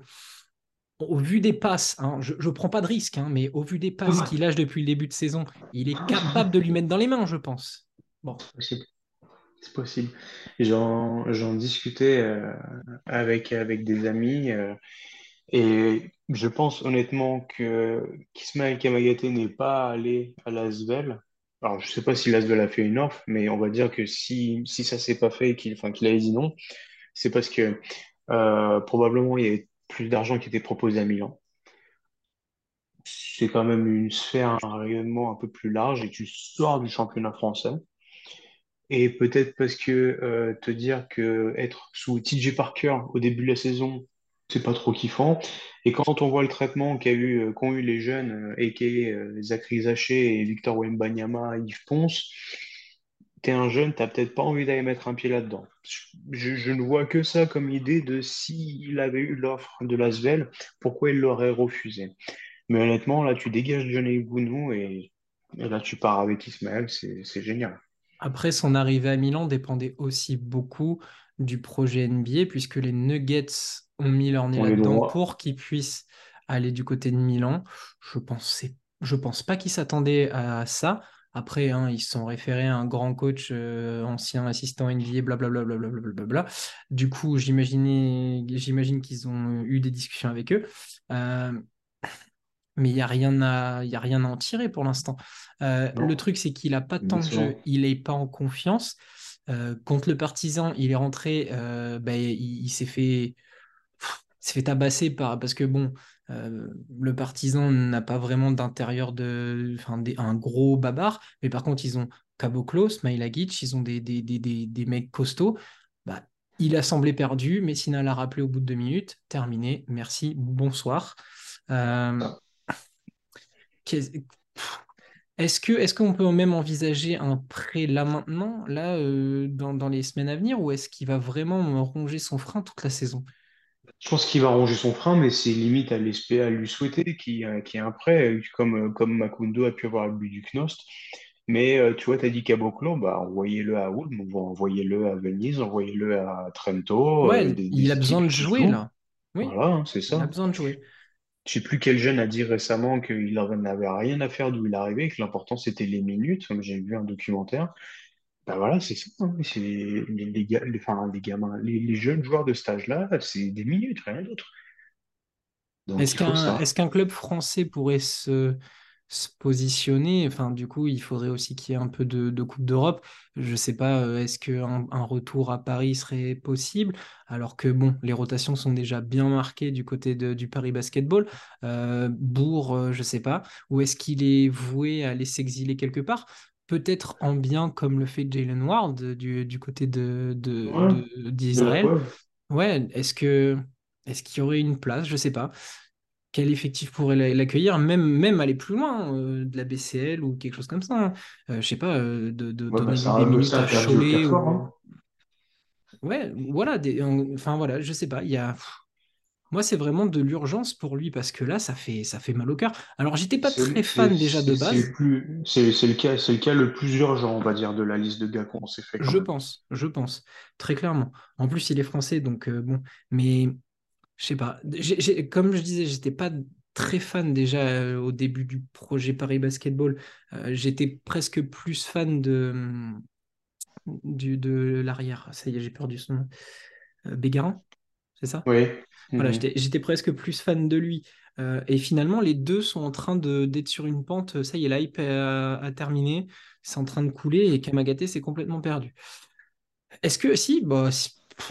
au vu des passes, hein, je ne prends pas de risque, hein, mais au vu des passes qu'il lâche depuis le début de saison, il est capable de lui mettre dans les mains, je pense. Bon, C'est possible. J'en, discutais euh, avec, avec des amis euh, et je pense honnêtement que qu'Ismaël Kamagaté n'est pas allé à l'Asvel. Alors, je sais pas si l'Asvel a fait une offre, mais on va dire que si, si ça s'est pas fait et qu'il qu'il a dit non, c'est parce que euh, probablement il y avait plus d'argent qui était proposé à Milan. C'est quand même une sphère, un rayonnement un peu plus large et tu sors du championnat français. Et peut-être parce que euh, te dire que être sous TJ Parker au début de la saison, c'est pas trop kiffant. Et quand on voit le traitement eu, euh, qu'ont eu les jeunes, a.k.a. euh, Zachary Zaché et Victor Wembanyama, Yves Ponce, t'es un jeune, t'as peut-être pas envie d'aller mettre un pied là-dedans. Je, je ne vois que ça comme idée de s'il avait eu l'offre de l'Asvel, pourquoi il l'aurait refusé? Mais honnêtement, là, tu dégages Johnny Gounou et, et là, tu pars avec Ismaël, c'est génial. Après, son arrivée à Milan dépendait aussi beaucoup du projet NBA, puisque les Nuggets ont mis leur nez là-dedans pour qu'ils puissent aller du côté de Milan. Je pense, je pense pas qu'ils s'attendaient à ça. Après, hein, ils se sont référés à un grand coach, euh, ancien assistant NBA, blablabla. Bla, bla, bla, bla, bla. Du coup, j'imagine qu'ils ont eu des discussions avec eux. Euh, mais il n'y a rien à, y a rien à en tirer pour l'instant. Euh, le truc, c'est qu'il n'a pas temps de jeu, il n'est pas en confiance. Contre le Partizan, il est rentré, bah, il, il s'est fait, fait tabasser par, parce que bon, euh, le Partizan n'a pas vraiment d'intérieur de, enfin, des- un gros babar, mais par contre, ils ont Caboclo, Smilagic, ils ont des, des, des, des, des mecs costauds. Bah, il a semblé perdu, Messina l'a rappelé au bout de deux minutes. Terminé, merci, bonsoir. Euh, qu'est- est-ce que, est-ce qu'on peut même envisager un prêt là maintenant, là, euh, dans, dans les semaines à venir, ou est-ce qu'il va vraiment ronger son frein toute la saison? Je pense qu'il va ronger son frein, mais c'est limite à l'espérer, à lui souhaiter y ait un prêt, comme, comme Makundo a pu avoir le but du Knost. Mais euh, tu vois, tu as dit Caboclo, bah, envoyez-le à Ulm, envoyez-le à Venise, envoyez-le à Trento, euh, Ouais, des, il a besoin de qui jouer là. Oui, Voilà, hein, c'est il a ça. besoin de jouer. Je sais plus quel jeune a dit récemment qu'il n'avait rien à faire d'où il arrivait, que l'important c'était les minutes, comme j'ai vu un documentaire. Ben voilà, c'est ça. hein. C'est les, les, ga- les- enfin, les gamins, les, jeunes joueurs de cet âge-là, c'est des minutes, rien d'autre. Est-ce qu'un club français pourrait se, se positionner? Enfin, du coup, il faudrait aussi qu'il y ait un peu de, de Coupe d'Europe. Je ne sais pas, euh, est-ce qu'un un retour à Paris serait possible? Alors que, bon, les rotations sont déjà bien marquées du côté de- du Paris Basketball. Euh, Bourg, euh, je ne sais pas. Ou est-ce qu'il est voué à aller s'exiler quelque part? Peut-être en bien comme le fait Jalen Ward euh, du, du côté de, de, Ouais, d'Israël. est-ce que est-ce qu'il y aurait une place? Je sais pas. Quel effectif pourrait l'a- l'accueillir? Même, même aller plus loin, euh, de la BCL ou quelque chose comme ça. hein. Euh, je sais pas, euh, de, de Ouais, bah, donner ça, des minutes à Cholet ou. Hein. Ouais, voilà. Des, enfin voilà, je sais pas. Il y a. Moi, c'est vraiment de l'urgence pour lui parce que là, ça fait, ça fait mal au cœur. Alors, j'étais pas très fan déjà de c'est- c'est le base. c'est le cas, c'est le cas le plus urgent, on va dire, de la liste de gars qu'on s'est fait Je même. pense, je pense, très clairement. En plus, il est français, donc euh, bon. Mais Je sais pas. Comme je disais, j'étais pas très fan déjà euh, au début du projet Paris Basketball. Euh, j'étais presque plus fan de, hum, du, de l'arrière. Ça y est, j'ai perdu son nom. Bégarin, c'est ça? Oui. Voilà, Mhm. j'étais, presque plus fan de lui. Euh, et finalement, les deux sont en train d'être sur une pente. Ça y est, l'hype a, a terminé. C'est en train de couler et Kamagaté s'est complètement perdu. Est-ce que, si, bah,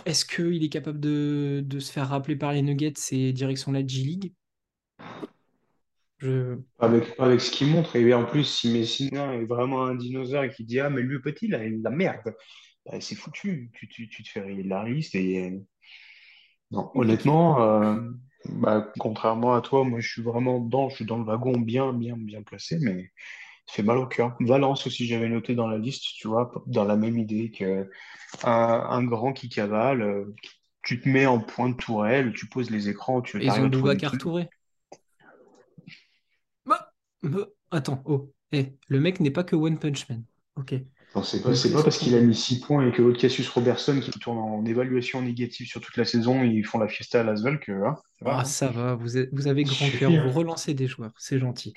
est-ce qu'il est capable de, de se faire rappeler par les Nuggets et direction la G-League? Je... Avec, avec ce qu'il montre. Et en plus, si Messina est vraiment un dinosaure et qu'il dit, ah, mais lui petit, il a la merde, bah, c'est foutu. Tu, tu, tu te fais la liste et euh, Non, honnêtement, euh, bah, contrairement à toi, moi je suis vraiment dans, je suis dans le wagon bien, bien, bien placé, mais ça fait mal au cœur. Valence aussi, j'avais noté dans la liste, tu vois, dans la même idée que un, un grand qui cavale, euh, tu te mets en point de tourelle, tu poses les écrans, tu Et ils ont Boubacar. Touré. Bah, bah, attends, oh. Eh, le mec n'est pas que One Punch Man. Ok. C'est pas, parce qu'il a mis 6 points et que l'autre Cassius Robertson qui tourne en évaluation négative sur toute la saison, ils font la fiesta à Lasvel que, hein, ça va, Ah, hein. ça va, vous êtes- vous avez grand cœur, vous relancez des joueurs. C'est gentil.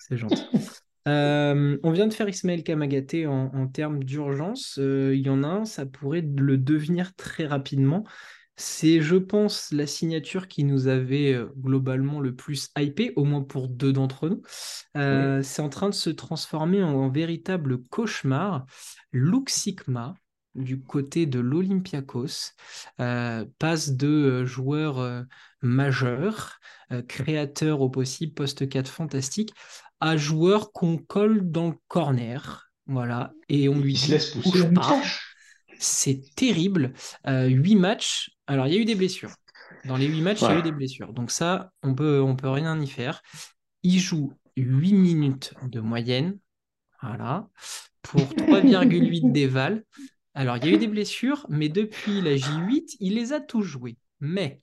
C'est gentil. Euh, on vient de faire Ismaël Kamagaté en, en termes d'urgence. Euh, il y en a un, ça pourrait le devenir très rapidement. C'est, je pense, la signature qui nous avait euh, globalement le plus hypé, au moins pour deux d'entre nous. Euh, c'est en train de se transformer en, en véritable cauchemar. Luke Sigma, du côté de l'Olympiakos, euh, passe de joueur euh, majeur, créateur au possible, poste 4 fantastique, à joueur qu'on colle dans le corner. Voilà, et on Il lui se dit laisse pousser. C'est terrible. Euh, huit matchs. Alors, il y a eu des blessures. Dans les huit matchs, il y a eu des blessures. Donc ça, on peut, on peut rien y faire. Il joue 8 minutes de moyenne. Voilà. Pour 3,8 d'éval. Alors, il y a eu des blessures, mais depuis la J8, il les a tous joués. Mais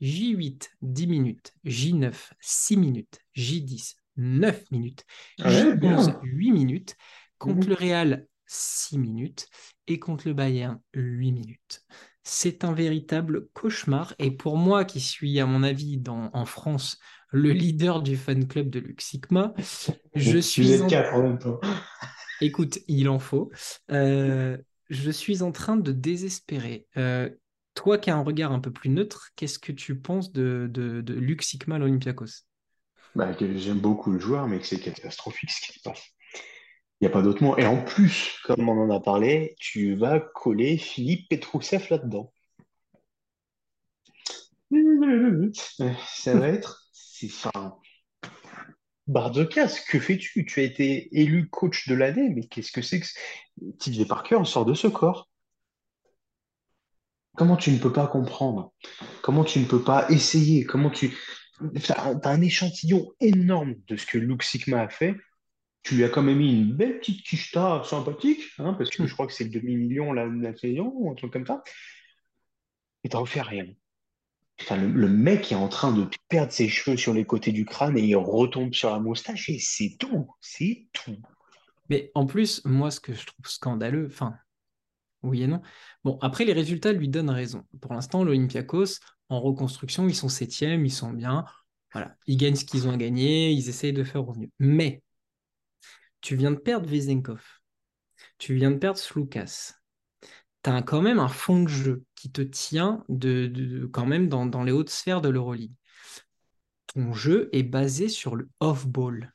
J8, 10 minutes. J9, 6 minutes. J10, 9 minutes. Ouais, bien. J11, 8 minutes. Contre Mhm. le Real, 6 minutes. Et contre le Bayern, 8 minutes. C'est un véritable cauchemar. Et pour moi, qui suis, à mon avis, dans, en France, le leader du fan club de Luxigma, je Vous suis êtes en quatre en même temps. Écoute, il en faut. Euh, je suis en train de désespérer. Euh, toi qui as un regard un peu plus neutre, qu'est-ce que tu penses de, de, de Luc Sikma à l'Olympiakos? Bah, j'aime beaucoup le joueur, mais que c'est catastrophique ce qui se passe. N'y a pas d'autre mot. Et en plus, comme on en a parlé, tu vas coller Philippe Petrousev là-dedans. Ça va être. C'est enfin. Casse, que fais-tu? Tu as été élu coach de l'année, mais qu'est-ce que c'est que. ce- TJ Parker sort de ce corps. Comment tu ne peux pas comprendre? Comment tu ne peux pas essayer? Comment tu. T'as un échantillon énorme de ce que Luke Sigma a fait. Tu lui as quand même mis une belle petite quicheta sympathique, hein, parce que je crois que c'est le demi-million la, la saison, ou un truc comme ça. Et t'as offert rien. Enfin, le, le mec est en train de perdre ses cheveux sur les côtés du crâne et il retombe sur la moustache et c'est tout. C'est tout. Mais en plus, moi, ce que je trouve scandaleux, enfin, oui et non. Bon, après, les résultats lui donnent raison. Pour l'instant, l'Olympiakos, en reconstruction, ils sont septièmes, ils sont bien. Voilà, ils gagnent ce qu'ils ont à gagner, ils essayent de faire au mieux. Mais tu viens de perdre Vezenkov, tu viens de perdre Sloukas, tu as quand même un fond de jeu qui te tient de, quand même dans, dans les hautes sphères de l'Euroleague. Ton jeu est basé sur le off-ball.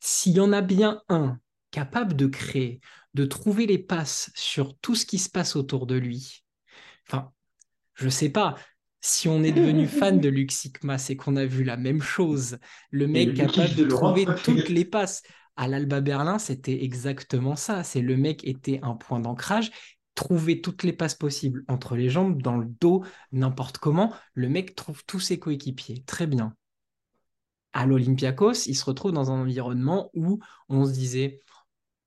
S'il y en a bien un capable de créer, de trouver les passes sur tout ce qui se passe autour de lui, enfin, je sais pas. Si on est devenu fan de Luc Sikma, c'est qu'on a vu la même chose. Le mec le capable de trouver toutes les passes. À l'Alba Berlin, c'était exactement ça. C'est le mec était un point d'ancrage, trouver toutes les passes possibles entre les jambes, dans le dos, n'importe comment. Le mec trouve tous ses coéquipiers. Très bien. À l'Olympiakos, il se retrouve dans un environnement où on se disait,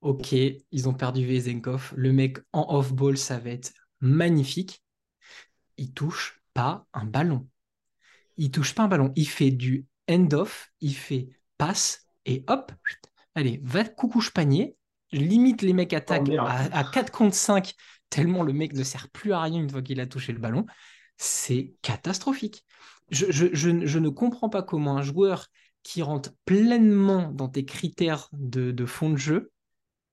ok, ils ont perdu Vezenkov, le mec en off-ball, ça va être magnifique. Il touche pas un ballon. Il touche pas un ballon. Il fait du end-off, il fait passe et hop, allez, va coucouche panier. Limite, les mecs attaquent Oh, merde. à, à 4 contre 5, tellement le mec ne sert plus à rien une fois qu'il a touché le ballon. C'est catastrophique. Je, je- je- je ne comprends pas comment un joueur qui rentre pleinement dans tes critères de, de fond de jeu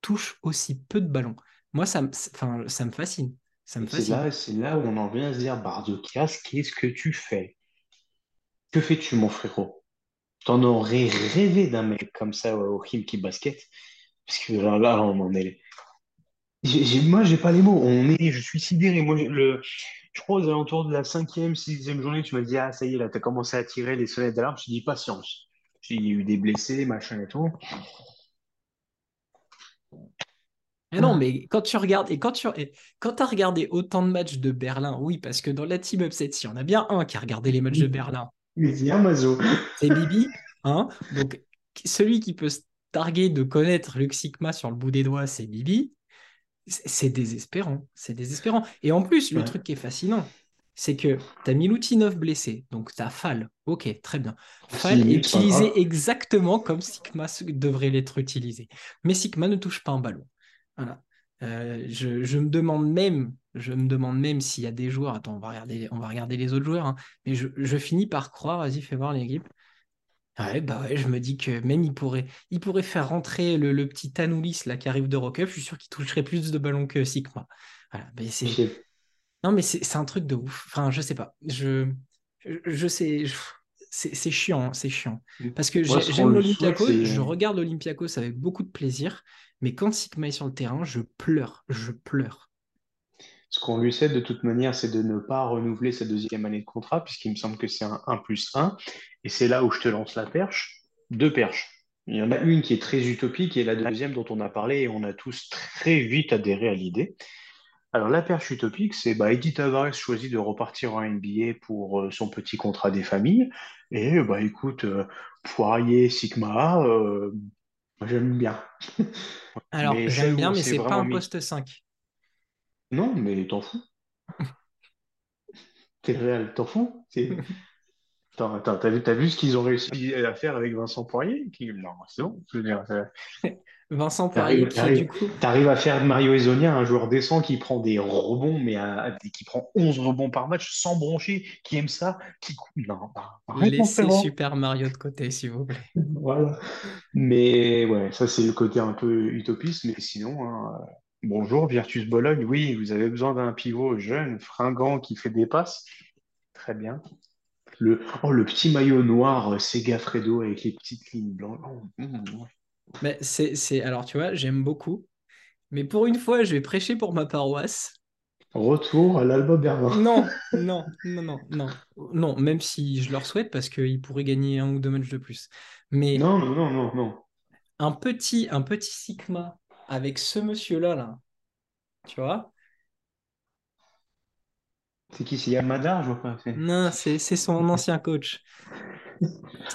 touche aussi peu de ballons. Moi, ça, me- enfin, ça me fascine. Ça me Et c'est fascine. là, c'est là où on en vient à se dire, Bardokias, qu'est-ce que tu fais? Que fais-tu, mon frérot? T'en aurais rêvé d'un mec comme ça au Khimki Basket. Parce que là, là, on en est. J'ai- moi, j'ai pas les mots. On est, je suis sidéré. Moi, le, je crois aux alentours de la cinquième, sixième journée, tu m'as dit, ah, ça y est, là, t'as commencé à tirer les sonnettes d'alarme. Je te dis, patience. Il y a eu des blessés, machin et tout. Mais non, mais quand tu regardes, et quand tu et quand as regardé autant de matchs de Berlin, oui, parce que dans la team upset, il y en a bien un qui a regardé les matchs de Berlin, Mais viens, Mazo. c'est Bibi. Hein Donc, celui qui peut se targuer de connaître Luc Sikma sur le bout des doigts, c'est Bibi. C'est désespérant. C'est désespérant. Et en plus, le Ouais. truc qui est fascinant, c'est que tu as Milutinov blessé, donc tu as Fall. Ok, très bien. Six est utilisé exactement comme Sikma se- devrait l'être utilisé. Mais Sikma ne touche pas un ballon. Voilà. Euh, je, je me demande même, je me demande même s'il y a des joueurs. Attends, on va regarder, on va regarder les autres joueurs. hein. Mais je, je finis par croire, vas-y, fais voir l'équipe. Ouais, bah ouais, je me dis que même il pourrait, il pourrait faire rentrer le, le petit Tanoulis là qui arrive d'Eurocup. Je suis sûr qu'il toucherait plus de ballons que Sigma. Voilà, mais c'est, non mais c'est un truc de ouf. Enfin, je sais pas. Je, je, je sais. je- C'est chiant, hein, c'est chiant. Parce que j'aime l'Olympiakos, je regarde l'Olympiakos avec beaucoup de plaisir, mais quand Sigma est sur le terrain, je pleure, je pleure. Ce qu'on lui souhaite de toute manière, c'est de ne pas renouveler sa deuxième année de contrat, puisqu'il me semble que c'est un 1 plus 1. Et c'est là où je te lance la perche. Deux perches. Il y en a une qui est très utopique et la deuxième dont on a parlé et on a tous très vite adhéré à l'idée. Alors, la perche utopique, c'est bah, Eddie Tavares choisit de repartir en NBA pour euh, son petit contrat des familles. Et bah, écoute, euh, Poirier, Sigma, euh, j'aime bien. Alors, j'aime bien, mais c'est pas un poste 5. Non, mais t'en fous. T'es réel, t'en fous. Attends, attends, t'as vu, t'as vu ce qu'ils ont réussi à faire avec Vincent Poirier? Qui... Non, c'est bon. Je veux dire, ça- Vincent Poirier, t'arrives, qui du t'arrives- coup, t'arrives à faire de Mario Ezonia un joueur décent qui prend des rebonds, mais à- qui prend 11 rebonds par match sans broncher, qui aime ça, qui... Non, bah, laissez. Super Mario de côté, s'il vous plaît. Voilà. Mais ouais, ça c'est le côté un peu utopiste, mais sinon, hein, euh, bonjour Virtus Bologne, oui, vous avez besoin d'un pivot jeune, fringant, qui fait des passes. Très bien. Le, oh, le petit maillot noir euh, Sega Fredo avec les petites lignes blanches. Oh, mm, ouais. Mais c'est, c'est, alors, tu vois, j'aime beaucoup. Mais pour une fois, je vais prêcher pour ma paroisse. Retour à l'Alba Berlin. Non, non, non, non, non. Non, même si je leur souhaite parce qu'ils pourraient gagner un ou deux matchs de plus. Mais Non, non, non, non, non. un petit, un petit Sigma avec ce monsieur-là, là, tu vois? C'est qui? C'est Yamada? Je vois pas. Non, c'est, son ancien coach.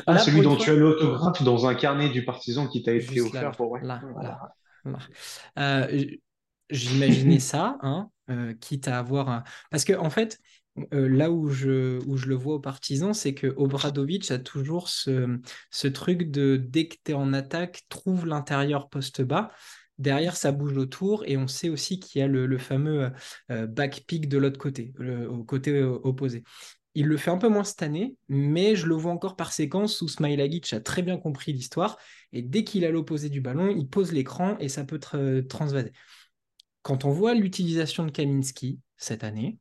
Ah, Là, celui dont tu as l'autographe dans un carnet du partisan qui t'a été offert là, pour. Ouais. là, là, Voilà. là. Euh, j'imaginais ça, hein, euh, quitte à avoir un... Parce que, en fait, euh, là où je, où je le vois aux partisans, c'est que Obradovic a toujours ce, ce truc de dès que tu es en attaque, trouve l'intérieur poste bas. Derrière, ça bouge autour et on sait aussi qu'il y a le, le fameux euh, back pick de l'autre côté, le- au côté euh, opposé. Il le fait un peu moins cette année, mais je le vois encore par séquence où Smilagic a très bien compris l'histoire et dès qu'il a l'opposé du ballon, il pose l'écran et ça peut tra- transvaser. Quand on voit l'utilisation de Kaminski cette année,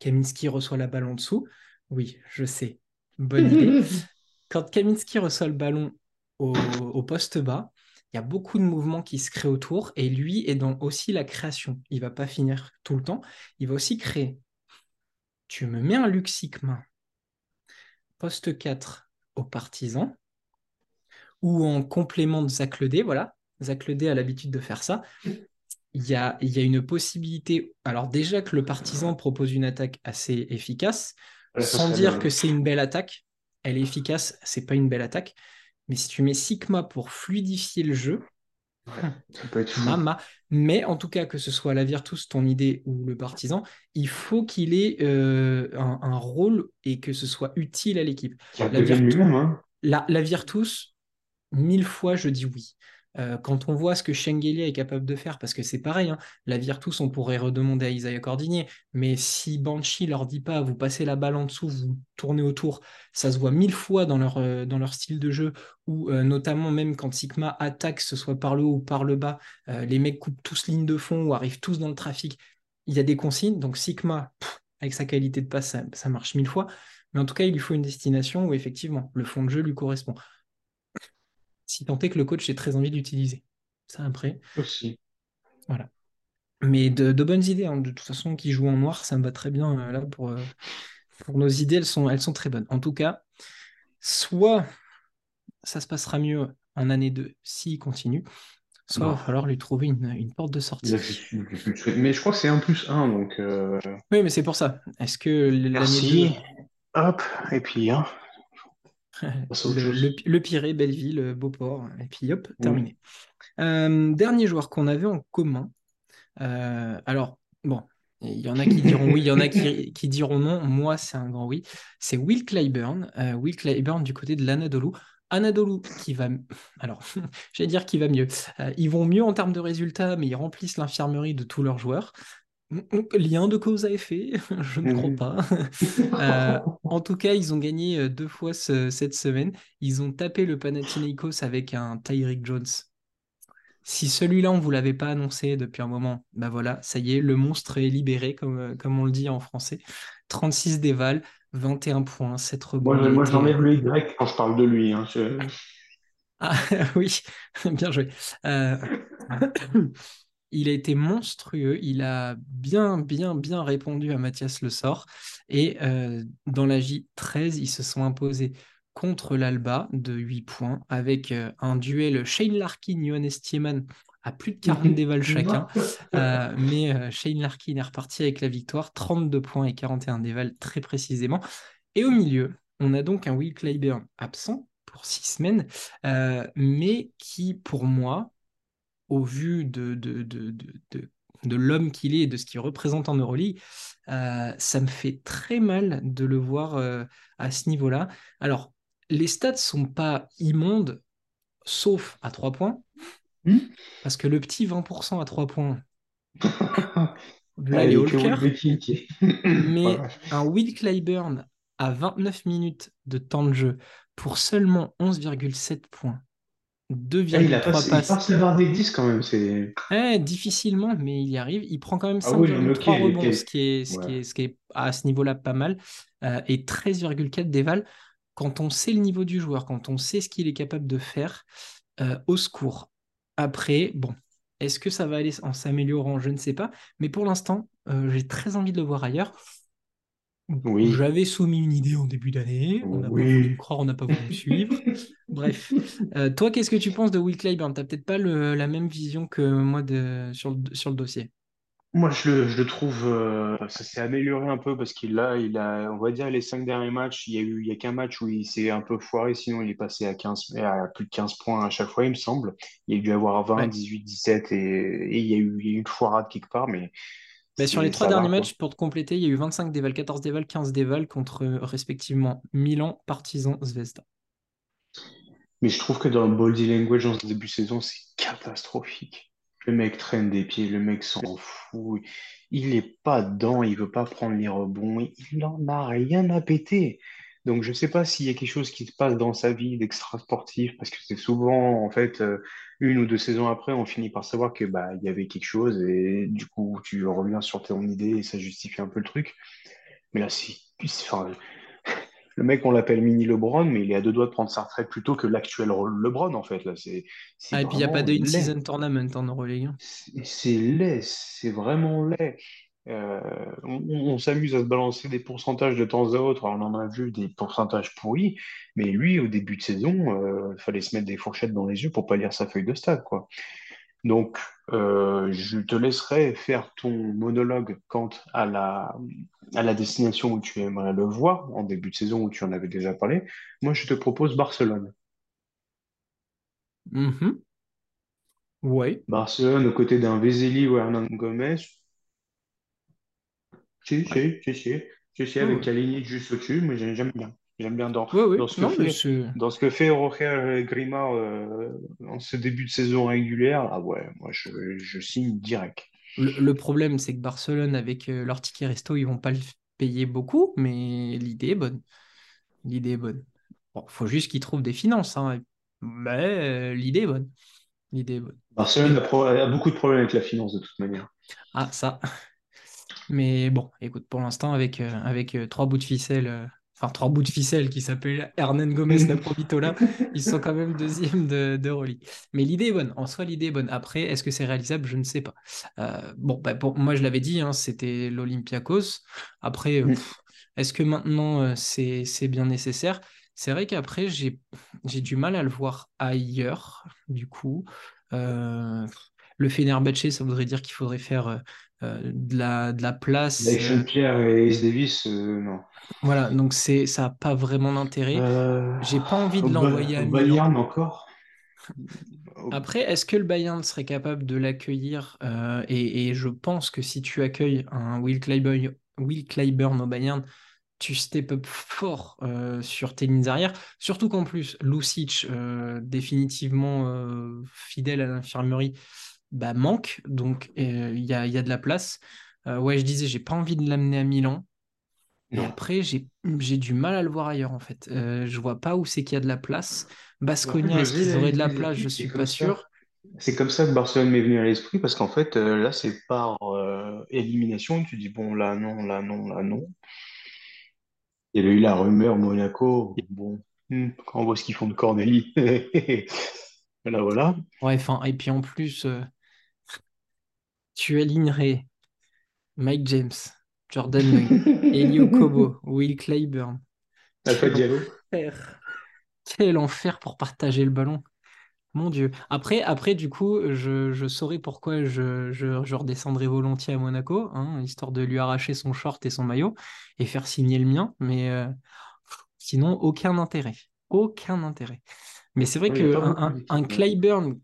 Kaminski reçoit la balle en dessous. Oui, je sais. Bonne idée. Quand Kaminski reçoit le ballon au, au poste bas, il y a beaucoup de mouvements qui se créent autour et lui est dans aussi la création. Il va pas finir tout le temps, il va aussi créer. Tu me mets un Luc Sikma, poste 4 aux partisans, ou en complément de Zach Ledé, voilà. Zach Ledé a l'habitude de faire ça. Il y a, il y a une possibilité. Alors, déjà que le partisan propose une attaque assez efficace, Ouais, sans dire bien. que c'est une belle attaque. Elle est efficace, c'est pas une belle attaque. Mais si tu mets Sigma pour fluidifier le jeu, Ça peut être mama. Mais en tout cas, que ce soit la Virtus, ton idée ou le partisan, il faut qu'il ait euh, un, un rôle et que ce soit utile à l'équipe. La, hein. la, la Virtus, mille fois, je dis oui. Euh, quand on voit ce que Schengelia est capable de faire, parce que c'est pareil, hein, la Virtus, on pourrait redemander à Isaiah Cordigné, mais si Banshee leur dit pas, vous passez la balle en dessous, vous tournez autour, ça se voit mille fois dans leur, euh, dans leur style de jeu, ou euh, notamment même quand Sigma attaque, que ce soit par le haut ou par le bas, euh, les mecs coupent tous ligne de fond ou arrivent tous dans le trafic. Il y a des consignes, donc Sigma, avec sa qualité de passe, ça, ça marche mille fois, mais en tout cas, il lui faut une destination où effectivement, le fond de jeu lui correspond si tant est que le coach ait très envie d'utiliser. Ça après, Aussi. voilà. Mais de, de bonnes idées, hein. De toute façon, qui joue en noir, ça me va très bien. euh, là, pour, euh, pour nos idées, elles sont, elles sont très bonnes. En tout cas, soit ça se passera mieux en année 2 s'il continue, soit il va falloir lui trouver une, une porte de sortie. Mais je crois que c'est un plus un, donc euh, Oui, mais c'est pour ça. Est-ce que l'année merci. 2, Hop, et puis, hein, le, le, le Pirée, Belleville, Beauport, et puis hop, terminé. Euh, dernier joueur qu'on avait en commun. Euh, alors, bon, il y en a qui diront oui, il y en a qui, qui diront non. Moi, c'est un grand oui. C'est Will Clyburn. Euh, Will Clyburn du côté de l'Anadolu. Anadolu qui va. Alors, j'allais dire qu'il va mieux. Euh, ils vont mieux en termes de résultats, mais ils remplissent l'infirmerie de tous leurs joueurs. Lien de cause à effet, je ne crois Mhm. pas. Euh, en tout cas, ils ont gagné euh, deux fois ce- cette semaine. Ils ont tapé le Panathinaikos avec un Tyreek Jones. Si celui-là, on vous l'avait pas annoncé depuis un moment, bah voilà, ça y est, le monstre est libéré, comme, euh, comme on le dit en français. 36 déval, 21 points, 7 Moi, rebonds. moi, j'enlève le Y quand je parle de lui. hein. Ah oui, bien joué. Euh, Il a été monstrueux, il a bien, bien, bien répondu à Mathias Le Sort. Et euh, dans la J13, ils se sont imposés contre l'Alba de 8 points avec euh, un duel Shane Larkin, Johannes Tiemann à plus de 40 dévals chacun. Euh, mais Shane Larkin est reparti avec la victoire, 32 points et 41 dévals très précisément. Et au milieu, on a donc un Will Clyburn absent pour 6 semaines, euh, mais qui, pour moi, au vu de, de, de, de, de, de l'homme qu'il est et de ce qu'il représente en Euroleague, euh, ça me fait très mal de le voir euh, à ce niveau-là. Alors, les stats sont pas immondes, sauf à 3 points, Hmm? Parce que le petit 20% à 3 points, là, qui- mais un Will Clyburn à 29 minutes de temps de jeu pour seulement 11,7 points, 2,3 pas, il passes passe la barre des 10 quand même. C'est... Eh, difficilement, mais il y arrive. Il prend quand même Ah oui, non, mais ok, 5,3 rebonds, ce qui est, ce Ouais. qui est, ce qui est à ce niveau-là pas mal, euh, et 13,4 déval. Quand on sait le niveau du joueur, quand on sait ce qu'il est capable de faire, euh, au secours. Après, bon, est-ce que ça va aller en s'améliorant? Je ne sais pas. Mais pour l'instant, euh, j'ai très envie de le voir ailleurs. Oui, J'avais soumis une idée en début d'année. On n'a pas voulu me croire, on n'a pas voulu me suivre. Bref. Euh, toi, qu'est-ce que tu penses de Will Clyburn? T'as peut-être pas le- la même vision que moi de, sur le, sur le dossier. Moi, je le, je le trouve, euh, ça s'est amélioré un peu parce qu'il a, il a, on va dire, les cinq derniers matchs, il y a eu, il y a qu'un match où il s'est un peu foiré, sinon il est passé à 15, à plus de 15 points à chaque fois, il me semble. Il y a dû avoir 20, Ouais. 18, 17 et, et il y a eu, il y a eu une foirade quelque part, mais Bah, sur les trois derniers va, matchs, pour te compléter, il y a eu 25 déval, 14 déval, 15 déval contre euh, respectivement Milan, Partizan, Zvezda. Mais je trouve que dans le language en ce début de saison, c'est catastrophique. Le mec traîne des pieds, le mec s'en fout. Il est pas dedans, il veut pas prendre les rebonds, il en a rien à péter. Donc je sais pas s'il y a quelque chose qui se passe dans sa vie d'extra sportif, parce que c'est souvent, en fait, euh, une ou deux saisons après, on finit par savoir que bah y avait quelque chose et du coup tu reviens sur ton idée et ça justifie un peu le truc. Mais là, c'est- enfin, le mec, on l'appelle Mini LeBron, mais il est à deux doigts de prendre sa retraite plutôt que l'actuel LeBron, en fait. Là, c'est, Ah, et puis il n'y a pas de in-season tournament en Euroleague. hein. C'est laid, c'est vraiment laid. Euh, on on s'amuse à se balancer des pourcentages de temps à autre. Alors, on en a vu des pourcentages pourris, mais lui, au début de saison, il fallait se mettre des fourchettes dans les yeux pour pas lire sa feuille de stade, quoi. Donc, euh, je te laisserai faire ton monologue quant à la, à la destination où tu aimerais le voir, en début de saison où tu en avais déjà parlé. Moi, je te propose Barcelone. Mhm. Ouais. Barcelone, aux côtés d'un Vezeli ou Hernan Gomez. Si, Ouais. si, si, si. Si, si, Ouais, avec ouais. Kalinic juste au-dessus, mais j'ai- j'aime bien. J'aime bien dans, Ouais, ouais. dans ce que Non, fait, c'est. dans ce que fait Roger Grima euh, en ce début de saison régulière. Ah ouais, moi, je, je signe direct. Le, le problème, c'est que Barcelone, avec euh, leur ticket resto, ils vont pas le payer beaucoup, mais l'idée est bonne. L'idée est bonne. Bon, faut juste qu'ils trouvent des finances, hein. Mais euh, l'idée est bonne. L'idée est bonne. Barcelone a, beaucoup de problèmes avec la finance de toute manière. ah, ça. Mais bon, écoute, pour l'instant, avec, euh, avec euh, trois bouts de ficelle, enfin trois bouts de ficelle qui s'appellent Hernan Gomez Naprovitola, ils sont quand même deuxième de, d'Euroleague. Mais l'idée est bonne. En soi, l'idée est bonne. Après, est-ce que c'est réalisable? Je ne sais pas. Euh, bon, bah, pour moi, je l'avais dit, hein, c'était l'Olympiakos. Après, euh, pff, est-ce que maintenant euh, c'est, c'est bien nécessaire? C'est vrai qu'après, j'ai, j'ai du mal à le voir ailleurs, du coup. Euh, le Fenerbahçe, ça voudrait dire qu'il faudrait faire de la, de la place. Avec euh, Saint-Pierre et Ace Davis, euh, non. voilà, donc c'est, ça n'a pas vraiment d'intérêt. Euh, J'ai pas envie de l'envoyer à. Bayern encore? Après, est-ce que le Bayern serait capable de l'accueillir euh, et, et je pense que si tu accueilles un Will Clyburn, Will Clyburn au Bayern, tu step up fort euh, sur tes lignes arrière. Surtout qu'en plus, Lucic, euh, définitivement euh, fidèle à l'infirmerie, bah, manque. Donc, euh, il y a, y a de la place. Euh, ouais, je disais, j'ai pas envie de l'amener à Milan. Et après, j'ai du mal à le voir ailleurs, en fait. Euh, je vois pas où c'est qu'il y a de la place. Baskonia, est-ce qu'ils auraient de la place? Je suis pas ça. sûr. C'est comme ça que Barcelone m'est venu à l'esprit, parce qu'en fait, euh, là, c'est par euh, élimination. Tu dis, bon, là, non, là, non, là, non. Il y a eu la rumeur Monaco. Bon, hmm, quand on voit ce qu'ils font de Cornélie. Voilà, voilà. Ouais, enfin, et puis en plus, tu alignerais Mike James, Jordan Mung, Elio Kobo, Will Clyburn. Quel Diallo. enfer! Quel enfer pour partager le ballon. Mon Dieu. Après, après du coup, je, je saurais pourquoi je, je, je redescendrais volontiers à Monaco, hein, histoire de lui arracher son short et son maillot et faire signer le mien. Mais euh, sinon, aucun intérêt. Aucun intérêt. Mais c'est vrai pas un, un, hein. Clyburn,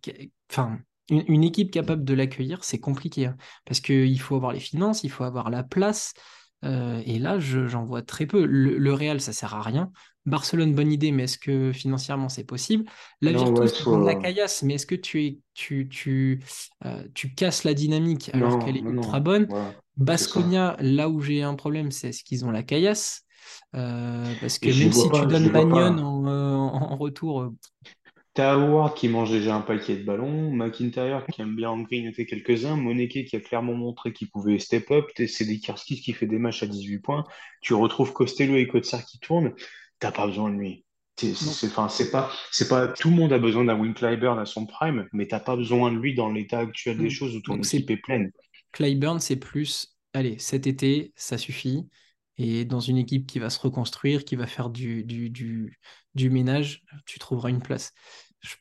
enfin, une, une équipe capable de l'accueillir, c'est compliqué. hein, parce qu'il faut avoir les finances, il faut avoir la place. euh, et là, je- j'en vois très peu. Le, le Real, ça sert à rien. Barcelone, bonne idée, mais est-ce que financièrement c'est possible? La Non, ouais, Virtus, de la caillasse, mais est-ce que tu, es, tu, tu, euh, tu casses la dynamique alors qu'elle est non, ultra bonne? Baskonia, là où j'ai un problème, c'est est-ce qu'ils ont la caillasse? Euh, parce que même si tu pas, donnes Bagnon en, en- en retour, T'as Howard qui mange déjà un paquet de ballons, McIntyre qui aime bien en grignoter quelques-uns, Moneke qui a clairement montré qu'il pouvait step up, t'es- c'est des Karskis qui fait des matchs à 18 points, tu retrouves Costello et Kotsar qui tournent, t'as pas besoin de lui. C'est, pas, pas, tout le monde a besoin d'un Will Clyburn à son prime, mais t'as pas besoin de lui dans l'état actuel des Mm. choses où ton Donc équipe est pleine. Clyburn, c'est plus, allez, cet été, ça suffit. Et dans une équipe qui va se reconstruire, qui va faire du, du, du, du ménage, tu trouveras une place. Je,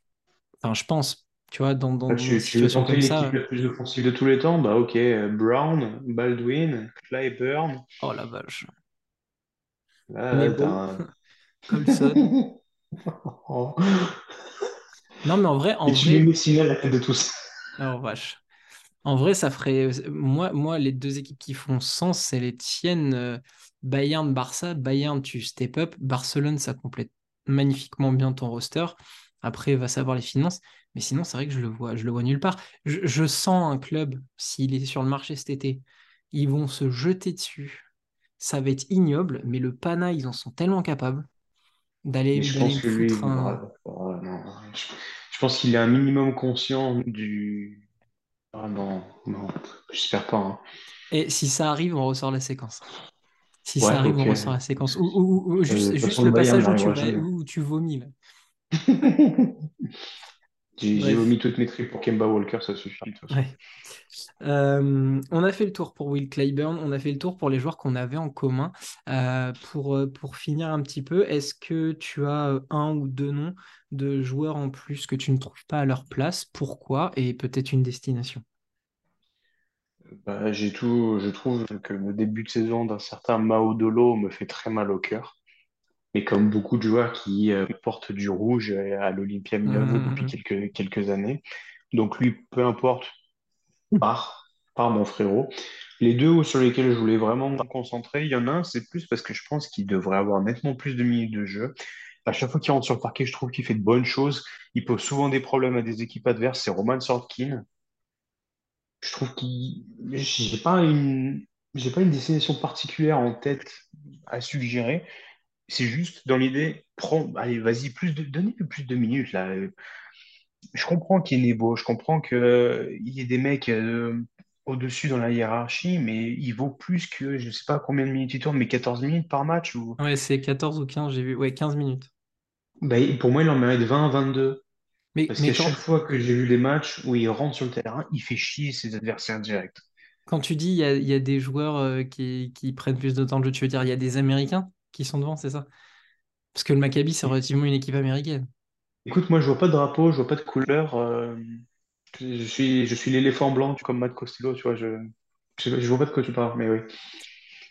enfin, je pense, tu vois, dans, dans, Là, une tu, tu veux comme l'équipe ça, la plus offensive de tous les temps? Bah ok, euh, Brown, Baldwin, Clyburn, oh la vache. là, Nebo, un... Colson. Non, mais en vrai, en Et tu vrai, Messina à la tête de tous. oh vache. En vrai, ça ferait. Moi, moi, les deux équipes qui font sens, c'est les tiennes. euh, Bayern, Barça. Bayern, tu step up. Barcelone, ça complète magnifiquement bien ton roster. Après, va savoir les finances. Mais sinon, c'est vrai que je le vois, je le vois nulle part. Je, je sens un club, s'il est sur le marché cet été, ils vont se jeter dessus. Ça va être ignoble, mais le Pana, ils en sont tellement capables d'aller lui, foutre un. oh, je pense qu'il est un minimum conscient du. Ah non, non, j'espère pas. hein. Et si ça arrive, on ressort la séquence. Si ça arrive, on ok. ressort la séquence. Ou, ou- ou- Euh, de juste, façon, le passage où tu, où vomis. J'ai omis toutes mes tripes pour Kemba Walker, ça suffit de toute façon. Ouais. Euh, on a fait le tour pour Will Clyburn, on a fait le tour pour les joueurs qu'on avait en commun. Euh, pour, euh, pour finir un petit peu, est-ce que tu as euh, un ou deux noms de joueurs en plus que tu ne trouves pas à leur place? Pourquoi? Et peut-être une destination. Bah, j'ai tout, je trouve que le début de saison d'un certain Mao Dolo me fait très mal au cœur. Et comme beaucoup de joueurs qui euh, portent du rouge à l'Olympia Milano depuis Hum, quelques, quelques années. Donc lui, peu importe, part, part mon frérot. Les deux sur lesquels je voulais vraiment me concentrer, il y en a un, c'est plus parce que je pense qu'il devrait avoir nettement plus de minutes de jeu. À chaque fois qu'il rentre sur le parquet, je trouve qu'il fait de bonnes choses. Il pose souvent des problèmes à des équipes adverses. C'est Roman Sorkin. Je trouve qu'il, j'ai pas une, j'ai pas une destination particulière en tête à suggérer. C'est juste dans l'idée, prends, allez, vas-y, plus de, donnez-lui plus de minutes là. Je comprends qu'il est Nebo, je comprends qu'il y ait des mecs euh, au-dessus dans la hiérarchie, mais il vaut plus que, je sais pas combien de minutes il tourne, mais 14 minutes par match. Ou... Ouais, c'est 14 ou 15, j'ai vu. Ouais, 15 minutes. Bah, pour moi, il en mérite 20, 22. Mais, Parce qu'à chaque fois que j'ai vu les matchs où il rentre sur le terrain, il fait chier ses adversaires directs. quand tu dis il y y a des joueurs euh, qui, qui prennent plus de temps de jeu, tu veux dire il y a des Américains qui sont devant, c'est ça? Parce que le Maccabi, c'est relativement une équipe américaine. Écoute, moi, je vois pas de drapeau, je vois pas de couleur. euh, je suis, je suis l'éléphant blanc, tu- comme Matt Costello, tu vois. Je, je, vois pas de quoi tu parles, mais oui.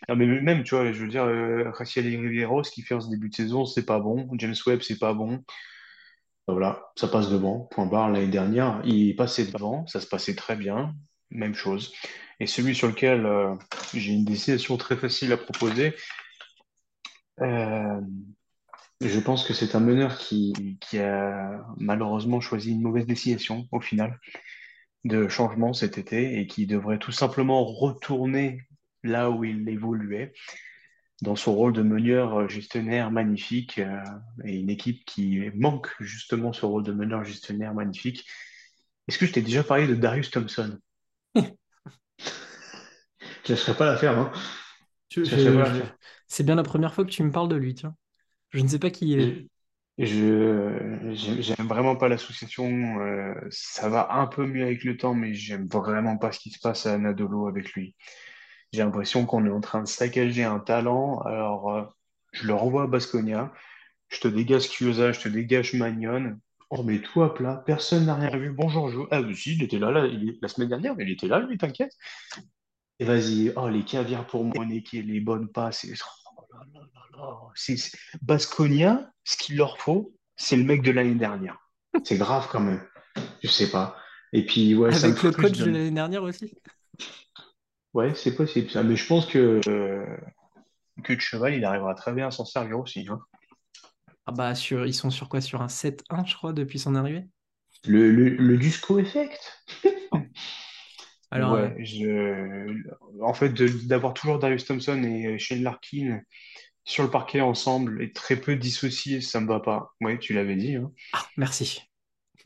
Non, mais même, tu vois, je veux dire, euh, Raciel Rivero, ce qu'il fait en ce début de saison, c'est pas bon. James Webb, c'est pas bon. Ben Voilà, ça passe devant. Point barre. L'année dernière, il passait devant, ça se passait très bien. Même chose. Et celui sur lequel euh, j'ai une destination très facile à proposer, euh, je pense que c'est un meneur qui, qui a malheureusement choisi une mauvaise destination au final. de changement cet été et qui devrait tout simplement retourner là où il évoluait, dans son rôle de meneur gestionnaire magnifique euh, et une équipe qui manque justement ce rôle de meneur gestionnaire magnifique. Est-ce que je t'ai déjà parlé de Darius Thompson? Je ne laisserai pas la faire, hein. Je- Je je-. C'est bien la première fois que tu me parles de lui, tiens. Je ne sais pas qui il est. Je, j'aime vraiment pas l'association. euh, ça va un peu mieux avec le temps, mais j'aime vraiment pas ce qui se passe à Anadolu avec lui. J'ai l'impression qu'on est en train de saccager un talent. Alors, euh, je le renvoie à Baskonia. Je te dégage Chiesa, je te dégage Magnon. On met tout à plat. Personne n'a rien vu. Bonjour, Jo. Ah, mais si, il était là, là, il est- la semaine dernière, mais il était là, lui, t'inquiète. Et vas-y, oh, les caviars pour Monéké, les bonnes passes. et- oh là là là là. C'est, Baskonia, ce qu'il leur faut, c'est le mec de l'année dernière. C'est grave quand même. Je sais pas. Et puis, ouais, ça Avec le frustre coach de- l'année dernière aussi. Ouais, c'est possible ça. Mais je pense que, euh, que de Cheval, il arrivera très bien à s'en servir aussi. hein. Ah bah sur, ils sont sur quoi? Sur un 7-1, je crois, depuis son arrivée? Le, le, le Dusko Effect? Alors, euh, Ouais, je... en fait, de- d'avoir toujours Darius Thompson et Shane Larkin sur le parquet ensemble et très peu dissociés, ça me va pas. Ouais, tu l'avais dit, hein. ah, merci.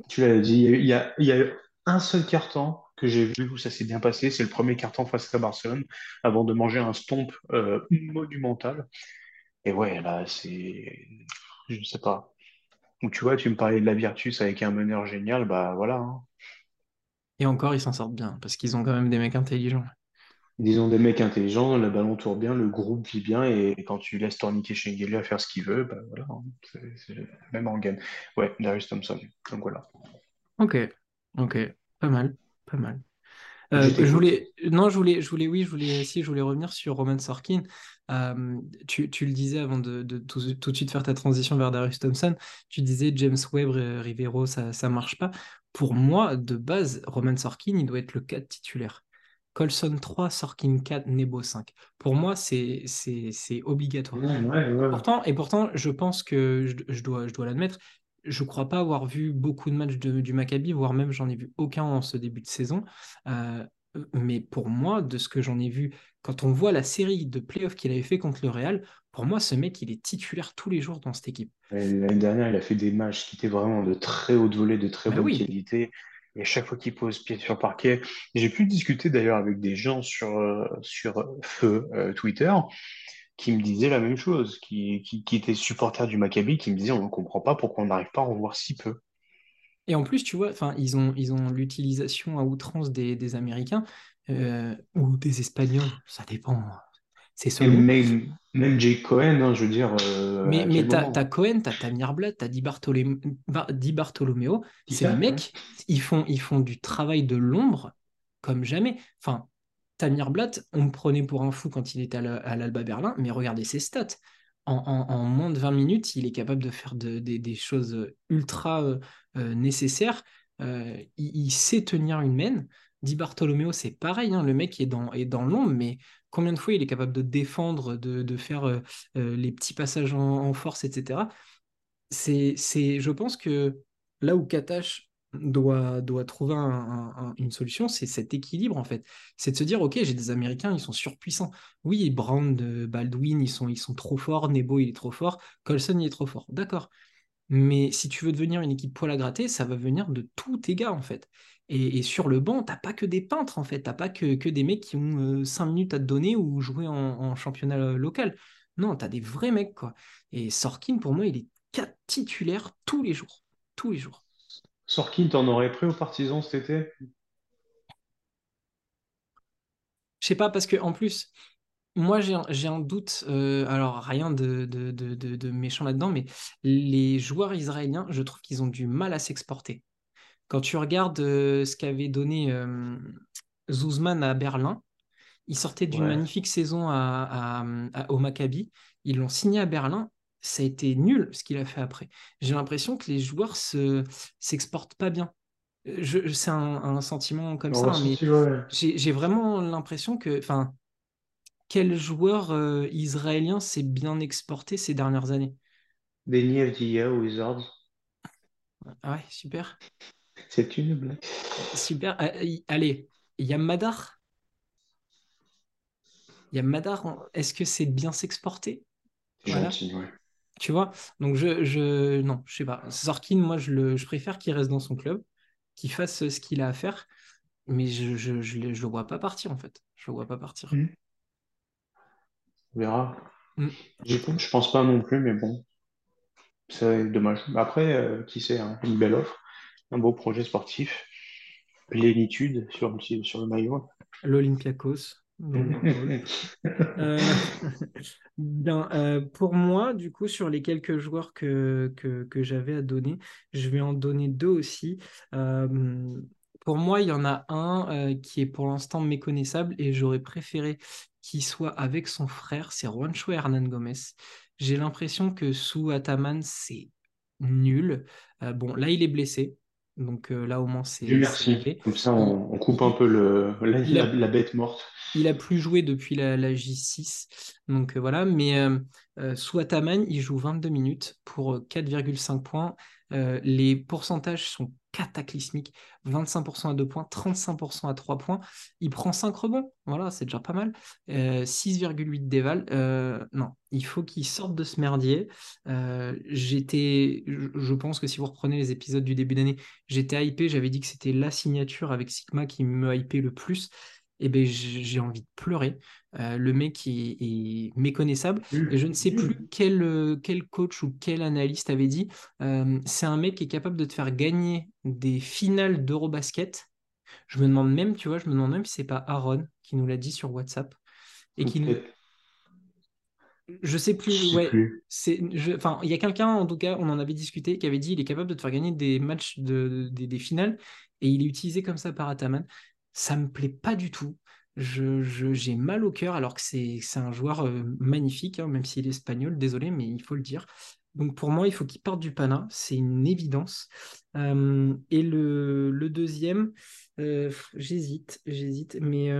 Tu l'avais dit. Il y a, il y a un seul carton que j'ai vu où ça s'est bien passé, c'est le premier carton face à Barcelone, avant de manger un stomp euh, monumental. Et ouais, là, c'est, je sais pas. Ou tu vois, tu me parlais de la Virtus avec un meneur génial, bah voilà. hein. Et encore, ils s'en sortent bien, parce qu'ils ont quand même des mecs intelligents. Disons des mecs intelligents, le ballon tourne bien, le groupe vit bien, et quand tu laisses tourniquer Schengelia faire ce qu'il veut, bah voilà, hein. C'est c'est même en gagne. Ouais, Darius Thompson. Donc voilà. Ok, ok, pas mal, pas mal. Je Euh, je voulais, non, je voulais, je voulais, oui, je voulais, si, je voulais revenir sur Roman Sorkin. Euh, tu, tu le disais avant de, de tout, tout de suite faire ta transition vers Darius Thompson, tu disais James Webb, Rivero, ça, ça marche pas. Pour moi, de base, Roman Sorkin, il doit être le 4 titulaire. Colson 3, Sorkin 4, Nebo 5. Pour moi, c'est, obligatoire. Ouais, ouais, ouais. Pourtant, et pourtant, je pense que je, je dois, je dois l'admettre, je crois pas avoir vu beaucoup de matchs de- du Maccabi, voire même j'en ai vu aucun en ce début de saison. Euh, mais pour moi, de ce que j'en ai vu, quand on voit la série de playoffs qu'il avait fait contre le Real, pour moi, ce mec, il est titulaire tous les jours dans cette équipe. L'année dernière, il a fait des matchs qui étaient vraiment de très haute volée, de très Bah bonne oui. qualité. Et à chaque fois qu'il pose pied sur parquet, j'ai pu discuter d'ailleurs avec des gens sur, euh, sur euh, Feu euh, Twitter qui me disaient la même chose, qui, qui, qui étaient supporters du Maccabi, qui me disaient on ne comprend pas pourquoi on n'arrive pas à en voir si peu. Et en plus, tu vois, ils ont, ils ont l'utilisation à outrance des, des Américains euh, ou des Espagnols, ça dépend. C'est Et selon. même, même Jake Cohen, hein, je veux dire, euh, Mais, mais t'as, Cohen, t'as Tamir Blad, t'as Di, Bartolé- Bar- Di Bartolomeo. Ces Tika, ouais. mecs, ils font, ils font du travail de l'ombre comme jamais. Enfin, Tamir Blad, on me prenait pour un fou quand il était à la- à l'Alba Berlin, mais regardez ses stats. En, moins de 20 minutes, il est capable de faire de- des- choses ultra euh, euh, nécessaires. Euh, il, sait tenir une main. Di Bartolomeo, c'est pareil, hein, le mec est dans, l'ombre, mais combien de fois il est capable de défendre, de, faire les petits passages en, force, etc. C'est, je pense que là où Katash doit, trouver un- un- un- une solution, c'est cet équilibre en fait. C'est de se dire, ok, j'ai des Américains, ils sont surpuissants. Oui, Brown, euh, Baldwin, ils sont, trop forts. Nebo, il est trop fort. Colson, il est trop fort. D'accord. Mais si tu veux devenir une équipe poil à gratter, ça va venir de tous tes gars en fait. Et, sur le banc, t'as pas que des peintres en fait. T'as pas que, des mecs qui ont 5 minutes à te donner ou jouer en, championnat euh, local. Non, t'as des vrais mecs quoi. Et Sorkin, pour moi, il est quatre titulaires tous les jours. Tous les jours. Sorkin, t'en aurais pris aux partisans cet été? Je sais pas, parce que en plus, moi j'ai un, doute, euh, alors rien de, de, de, de- de méchant là-dedans, mais les joueurs israéliens, je trouve qu'ils ont du mal à s'exporter. Quand tu regardes euh, ce qu'avait donné euh, Zuzman à Berlin, il sortait d'une Ouais. magnifique saison à, à- à- au Maccabi, ils l'ont signé à Berlin, ça a été nul ce qu'il a fait après. J'ai l'impression que les joueurs se s'exportent pas bien. Euh, Je, c'est un, un sentiment comme On ça, hein, mais j'ai vraiment l'impression que, enfin, quel joueur euh, israélien s'est bien exporté ces dernières années? Des Avdija aux Wizards. Ah ouais, super. C'est une blague. Super. Euh, y- allez, Yamadar. Yamadar, est-ce que c'est bien s'exporter? C'est Voilà. gentil, ouais. Tu vois? Donc, je, je. Non, je sais pas. Zorkin, moi, je, le, je préfère qu'il reste dans son club, qu'il fasse ce qu'il a à faire, mais je, je, je, le je le vois pas partir, en fait. Je le vois pas partir. Mm. On verra. Mm. Je, je pense pas non plus, mais bon, c'est dommage. Après, euh, qui sait, hein, une belle offre, un beau projet sportif, plénitude sur, le- sur le maillot. L'Olympiakos. Euh, bien, euh, pour moi, du coup, sur les quelques joueurs que, que, que j'avais à donner, je vais en donner deux aussi. Euh, pour moi, il y en a un qui est pour l'instant méconnaissable et j'aurais préféré qu'il soit avec son frère, c'est Juancho Hernan Gomez. J'ai l'impression que sous Ataman, c'est nul. Bon, là, il est blessé. Donc euh, là, au moins, c'est merci. Comme ça, on, on coupe un peu le, la, bête morte. il a plus joué depuis la, la J6. Donc euh, voilà, mais euh, euh, sous Ataman, il joue 22 minutes pour euh, 4,5 points. Euh, les pourcentages sont cataclysmiques. 25% à 2 points, 35% à 3 points. Il prend 5 rebonds. Voilà, c'est déjà pas mal. Euh, 6,8 déval. Euh, non, il faut qu'il sorte de ce merdier. Euh, j'étais, je pense que si vous reprenez les épisodes du début d'année, j'étais hypé. J'avais dit que c'était la signature avec Sigma qui me hypait le plus eh ben, j'ai envie de pleurer. Euh, le mec est, est méconnaissable. Et je ne sais plus quel, euh, quel coach ou quel analyste avait dit, euh, c'est un mec qui est capable de te faire gagner des finales d'Eurobasket. Je me demande même, tu vois, je me demande même si c'est pas Aaron qui nous l'a dit sur WhatsApp. Et qui nous... Je sais je plus, sais ouais. plus. C'est, je- enfin, il y a quelqu'un, en tout cas, on en avait discuté, qui avait dit il est capable de te faire gagner des matchs, de, des, des finales, et il est utilisé comme ça par Ataman. Ça me plaît pas du tout. Je, je- j'ai mal au cœur, alors que c'est, un joueur euh, magnifique, hein, même s'il est espagnol, désolé, mais il faut le dire. Donc pour moi, il faut qu'il parte du Pana, c'est une évidence. Euh, et le, le deuxième, euh, j'hésite, j'hésite, mais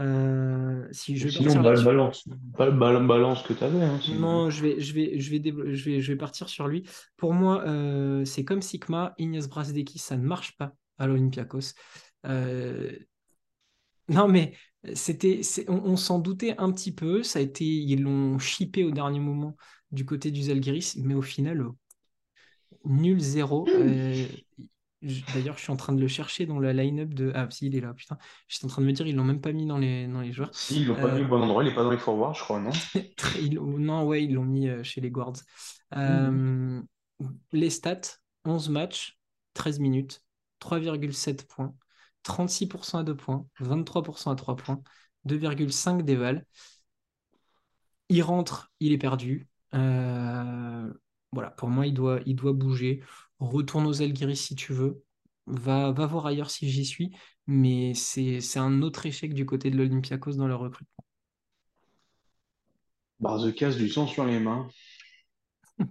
euh, si je Sinon, partir ba- là-dessus. balance, Ba- ba- balance que t'avais. Hein, sinon. Non, je vais, je vais, je vais, je vais, je vais partir sur lui. Pour moi, c'est comme Sigma, Ignace Brasdeki, ça ne marche pas à l'Olympiakos. Euh, non, mais c'était, on, on s'en doutait un petit peu. Ça a été, ils l'ont chippé au dernier moment du côté du Zalgiris, mais au final, euh, nul zéro. Euh, j- D'ailleurs, je suis en train de le chercher dans la line-up de. Ah, si, il est là, putain. J'étais en train de me dire, ils l'ont même pas mis dans les, dans les joueurs. Si, ils l'ont pas Euh, mis au bon endroit, il est pas dans les forwards, je crois, non? Ils- non, ouais, ils l'ont mis euh, chez les Guards. Euh, les stats, 11 matchs, 13 minutes, 3,7 points, 36% à 2 points, 23% à 3 points, 2,5 d'éval. Il rentre, il est perdu. Euh, voilà, pour moi, il doit, il doit bouger. Retourne aux Algiris si tu veux. Va, va voir ailleurs si j'y suis. Mais c'est, un autre échec du côté de l'Olympiakos dans leur recrutement. Barzekas, du sang sur les mains.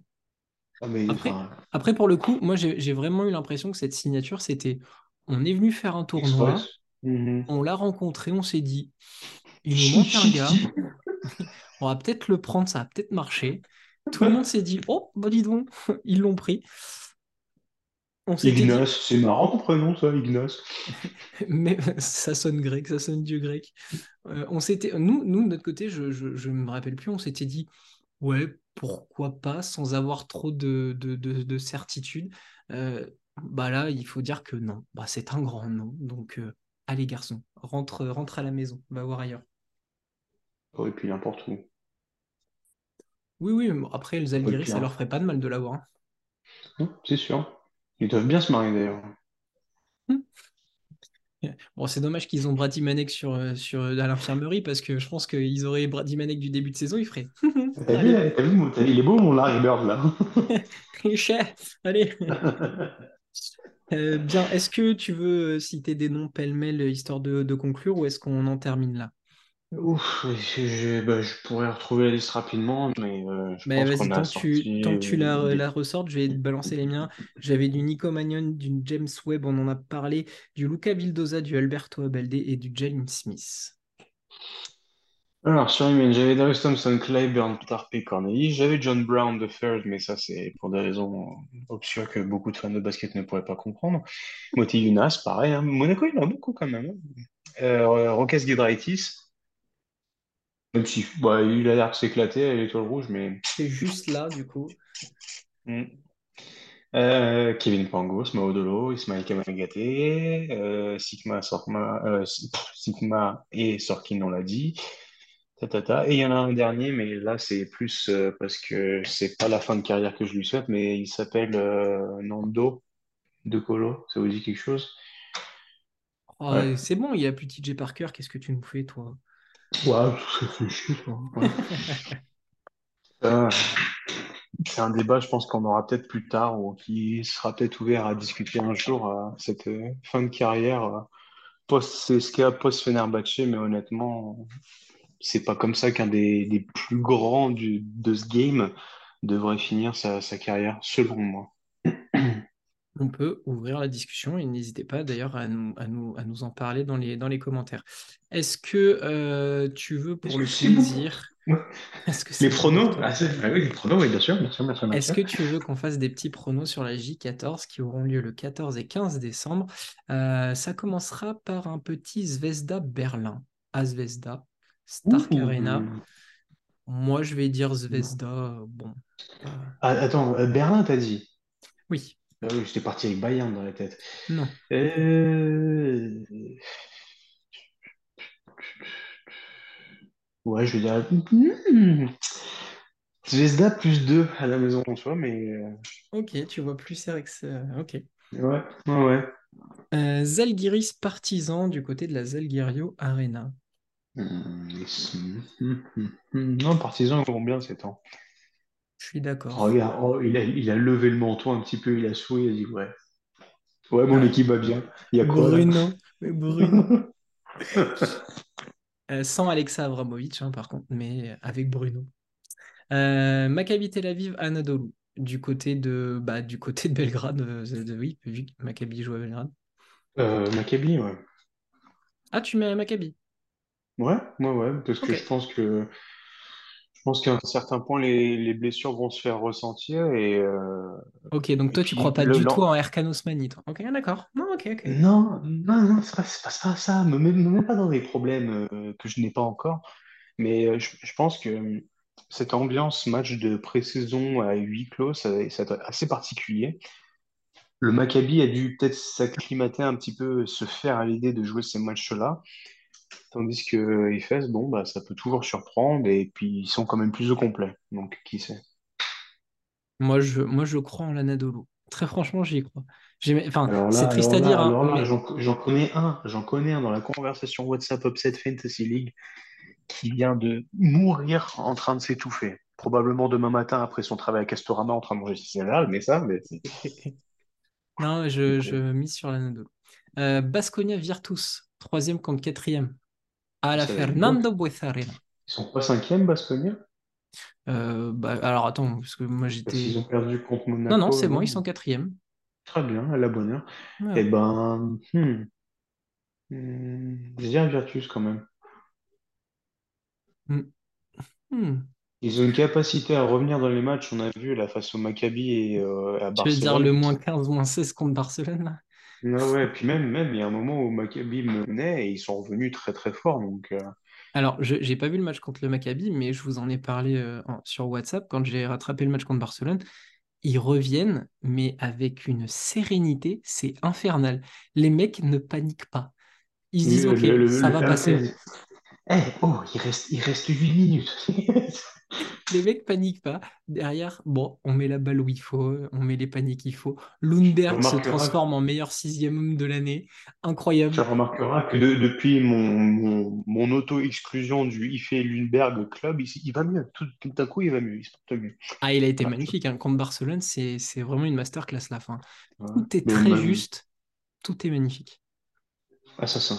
Ah, mais Après, après, pour le coup, moi, j'ai vraiment eu l'impression que cette signature, c'était on est venu faire un tournoi. Mhm. on l'a rencontré, on s'est dit, il nous manque un gars, on va peut-être le prendre, ça va peut-être marcher. Tout le monde s'est dit, oh, bah dis donc, ils l'ont pris. On dit, Ignace, c'est marrant ton prénom, ça, Ignace. mais ça sonne grec, ça sonne dieu grec. Euh, on s'était, nous, nous, de notre côté, je, je, je me rappelle plus, on s'était dit, ouais, pourquoi pas, sans avoir trop de, de, de, de certitude. Euh, bah là, il faut dire que non, bah, c'est un grand non. Donc, euh, allez, garçon, rentre, rentre à la maison, va voir ailleurs. Oh, et puis n'importe où. Oui, oui, mais après, les Algiris, puis, ça hein. leur ferait pas de mal de l'avoir. hein. Non, c'est sûr. Ils doivent bien se marier d'ailleurs. Bon, c'est dommage qu'ils ont Brady Manek sur, euh, sur, à l'infirmerie parce que je pense qu'ils auraient Brady Manek du début de saison, ils feraient. T'as vu, il est beau mon Larry Bird là. Richet, allez. Euh, bien, est-ce que tu veux euh, citer des noms pêle-mêle euh, histoire de, de conclure ou est-ce qu'on en termine là? Ouf, je, je- bah, je pourrais retrouver la liste rapidement, mais euh, je Bah, pense vas-y, qu'on a tant sorti tant que tu la, ressortes, je vais te balancer les miens. J'avais du Nico Magnon, du James Webb, on en a parlé, du Luca Vildoza, du Alberto Abalde et du Jalen Smith. Alors, sur Email, j'avais Darius Thompson, Clyburn, Tarpe, Cornelius. J'avais John Brown de third, mais ça, c'est pour des raisons obscures que beaucoup de fans de basket ne pourraient pas comprendre. Moti Younas, pareil. hein. Monaco, il en a beaucoup quand même. hein. Euh, Giedraitis, même si bah, il a l'air de s'éclater à l'étoile rouge, mais. C'est juste là, du coup. Hmm. Euh, Kevin Pangos, Maodolo, Ismaël Kamagaté, euh, Sigma, Sorma, euh, Sigma et Sorkin, on l'a dit. Et il y en a un dernier, mais là, c'est plus euh, parce que c'est pas la fin de carrière que je lui souhaite, mais il s'appelle euh, Nando De Colo. Ça vous dit quelque chose? Oh, Ouais. c'est bon, il y a plus TJ Parker, qu'est-ce que tu nous fais, toi? Chier. Ouais. Euh, c'est un débat, je pense qu'on aura peut-être plus tard, ou qui sera peut-être ouvert à discuter un jour à cette euh, fin de carrière post-CSKA, post-Fenerbahçe, mais honnêtement, c'est pas comme ça qu'un des, des plus grands du, de ce game devrait finir sa, sa carrière, selon moi. On peut ouvrir la discussion et n'hésitez pas d'ailleurs à nous, à nous, à nous en parler dans les, dans les commentaires. Est-ce que euh, tu veux pour le bon? plaisir, Ouais. est-ce que Les pronos? Ah, ah oui, les pronos, oui, bien sûr, bien sûr, bien sûr, bien Est-ce que tu veux qu'on fasse des petits pronos sur la J14 qui auront lieu le 14 et 15 décembre? Euh, ça commencera par un petit Zvezda Berlin à Zvezda, Stark Arena. Moi, je vais dire Zvezda. Bon, Ah, attends, euh, Berlin, t'as dit? oui, Ah oui, j'étais parti avec Bayern dans la tête. non. Euh, Ouais, je vais dire. Hmm. Zvezda plus 2 à la maison en soi, mais. euh, Ok, tu vois plus RX. Ok. Ouais, ouais, ouais. Euh, Zalgiris Partizan du côté de la Zalgirio Arena. Non, Partizan, ils vont bien ces temps. Je suis d'accord. Regarde, oh, il a, il a levé le menton un petit peu, il a souri, il a dit ouais. Ouais, mon Ah, équipe va bien. Il y a quoi? Bruno, mais Bruno. Euh, sans Alexa Abramovic, hein, par contre, mais avec Bruno. Euh, Maccabi Tel Aviv Anadolu du côté de, bah, du côté de Belgrade. euh, de- oui, vu que Maccabi joue à Belgrade. Euh, Maccabi, ouais. Ah, tu mets Maccabi. Ouais, ouais, ouais, parce que Ok. je pense que je pense qu'à un certain point, les, les blessures vont se faire ressentir et, euh, Ok, donc et toi, tu puis crois pas le, du tout en Erkan Osmani, toi. Ok, d'accord. Non, ok, ok. Non, non, non, c'est pas, c'est pas, c'est pas ça. Me mets, me mets pas dans des problèmes euh, que je n'ai pas encore. Mais euh, je, je pense que euh, cette ambiance match de pré-saison à huis clos, ça, ça doit être assez particulier. Le Maccabi a dû peut-être s'acclimater un petit peu, se faire à l'idée de jouer ces matchs-là. Tandis que euh, Efes, bon, bah, ça peut toujours surprendre et puis ils sont quand même plus au complet. Donc, qui sait? Moi, je, moi, je crois en l'Anadolu. Très franchement, j'y crois. J'ai- Enfin, Alors là, c'est triste alors à là, dire, hein, alors là, mais j'en j'en connais un, j'en connais un dans la conversation WhatsApp Upset Fantasy League qui vient de mourir en train de s'étouffer. Probablement demain matin après son travail à Castorama en train de manger ses céréales, mais ça, mais c'est- non, je, je mise sur l'Anadolu. Euh, Baskonia Virtus, troisième contre quatrième, à la. Fernando Buezarena. Ils sont pas cinquième, Baskonia? Euh, bah, alors attends, parce que moi j'étais. ont perdu contre Non, non, Monaco, c'est bon, ils non? sont quatrième. Très bien, à la bonne heure. Ouais, Eh ben, hmm, hmm, je dirais Virtus quand même. Hmm. Hmm. Ils ont une capacité à revenir dans les matchs, on a vu là face au Maccabi et euh, à Tu veux dire le Barcelone. moins 15, moins 16 contre Barcelone, là? Ouais, ouais, puis même, même, il y a un moment où Maccabi menait et ils sont revenus très très fort. Donc, euh, Alors, je j'ai pas vu le match contre le Maccabi, mais je vous en ai parlé euh, sur WhatsApp quand j'ai rattrapé le match contre Barcelone. Ils reviennent, mais avec une sérénité, c'est infernal. Les mecs ne paniquent pas. Ils se disent, le, OK, le, ça le- va passer. euh, eh, oh, il reste, il reste 8 minutes. Les mecs paniquent pas. Derrière, bon, on met la balle où il faut, on met les paniers qu'il faut. Tu Lundberg se transforme en meilleur sixième homme de l'année. tu Incroyable. remarqueras que de- depuis mon, mon, mon auto-exclusion du IFE Lundberg Club, il, il va mieux. Tout, tout d'un coup, il va mieux. Il se porte mieux. Ah, il a été Voilà. magnifique. hein. Contre Barcelone, c'est vraiment une masterclass la fin. Tout est Mais très juste, tout est magnifique. assassin.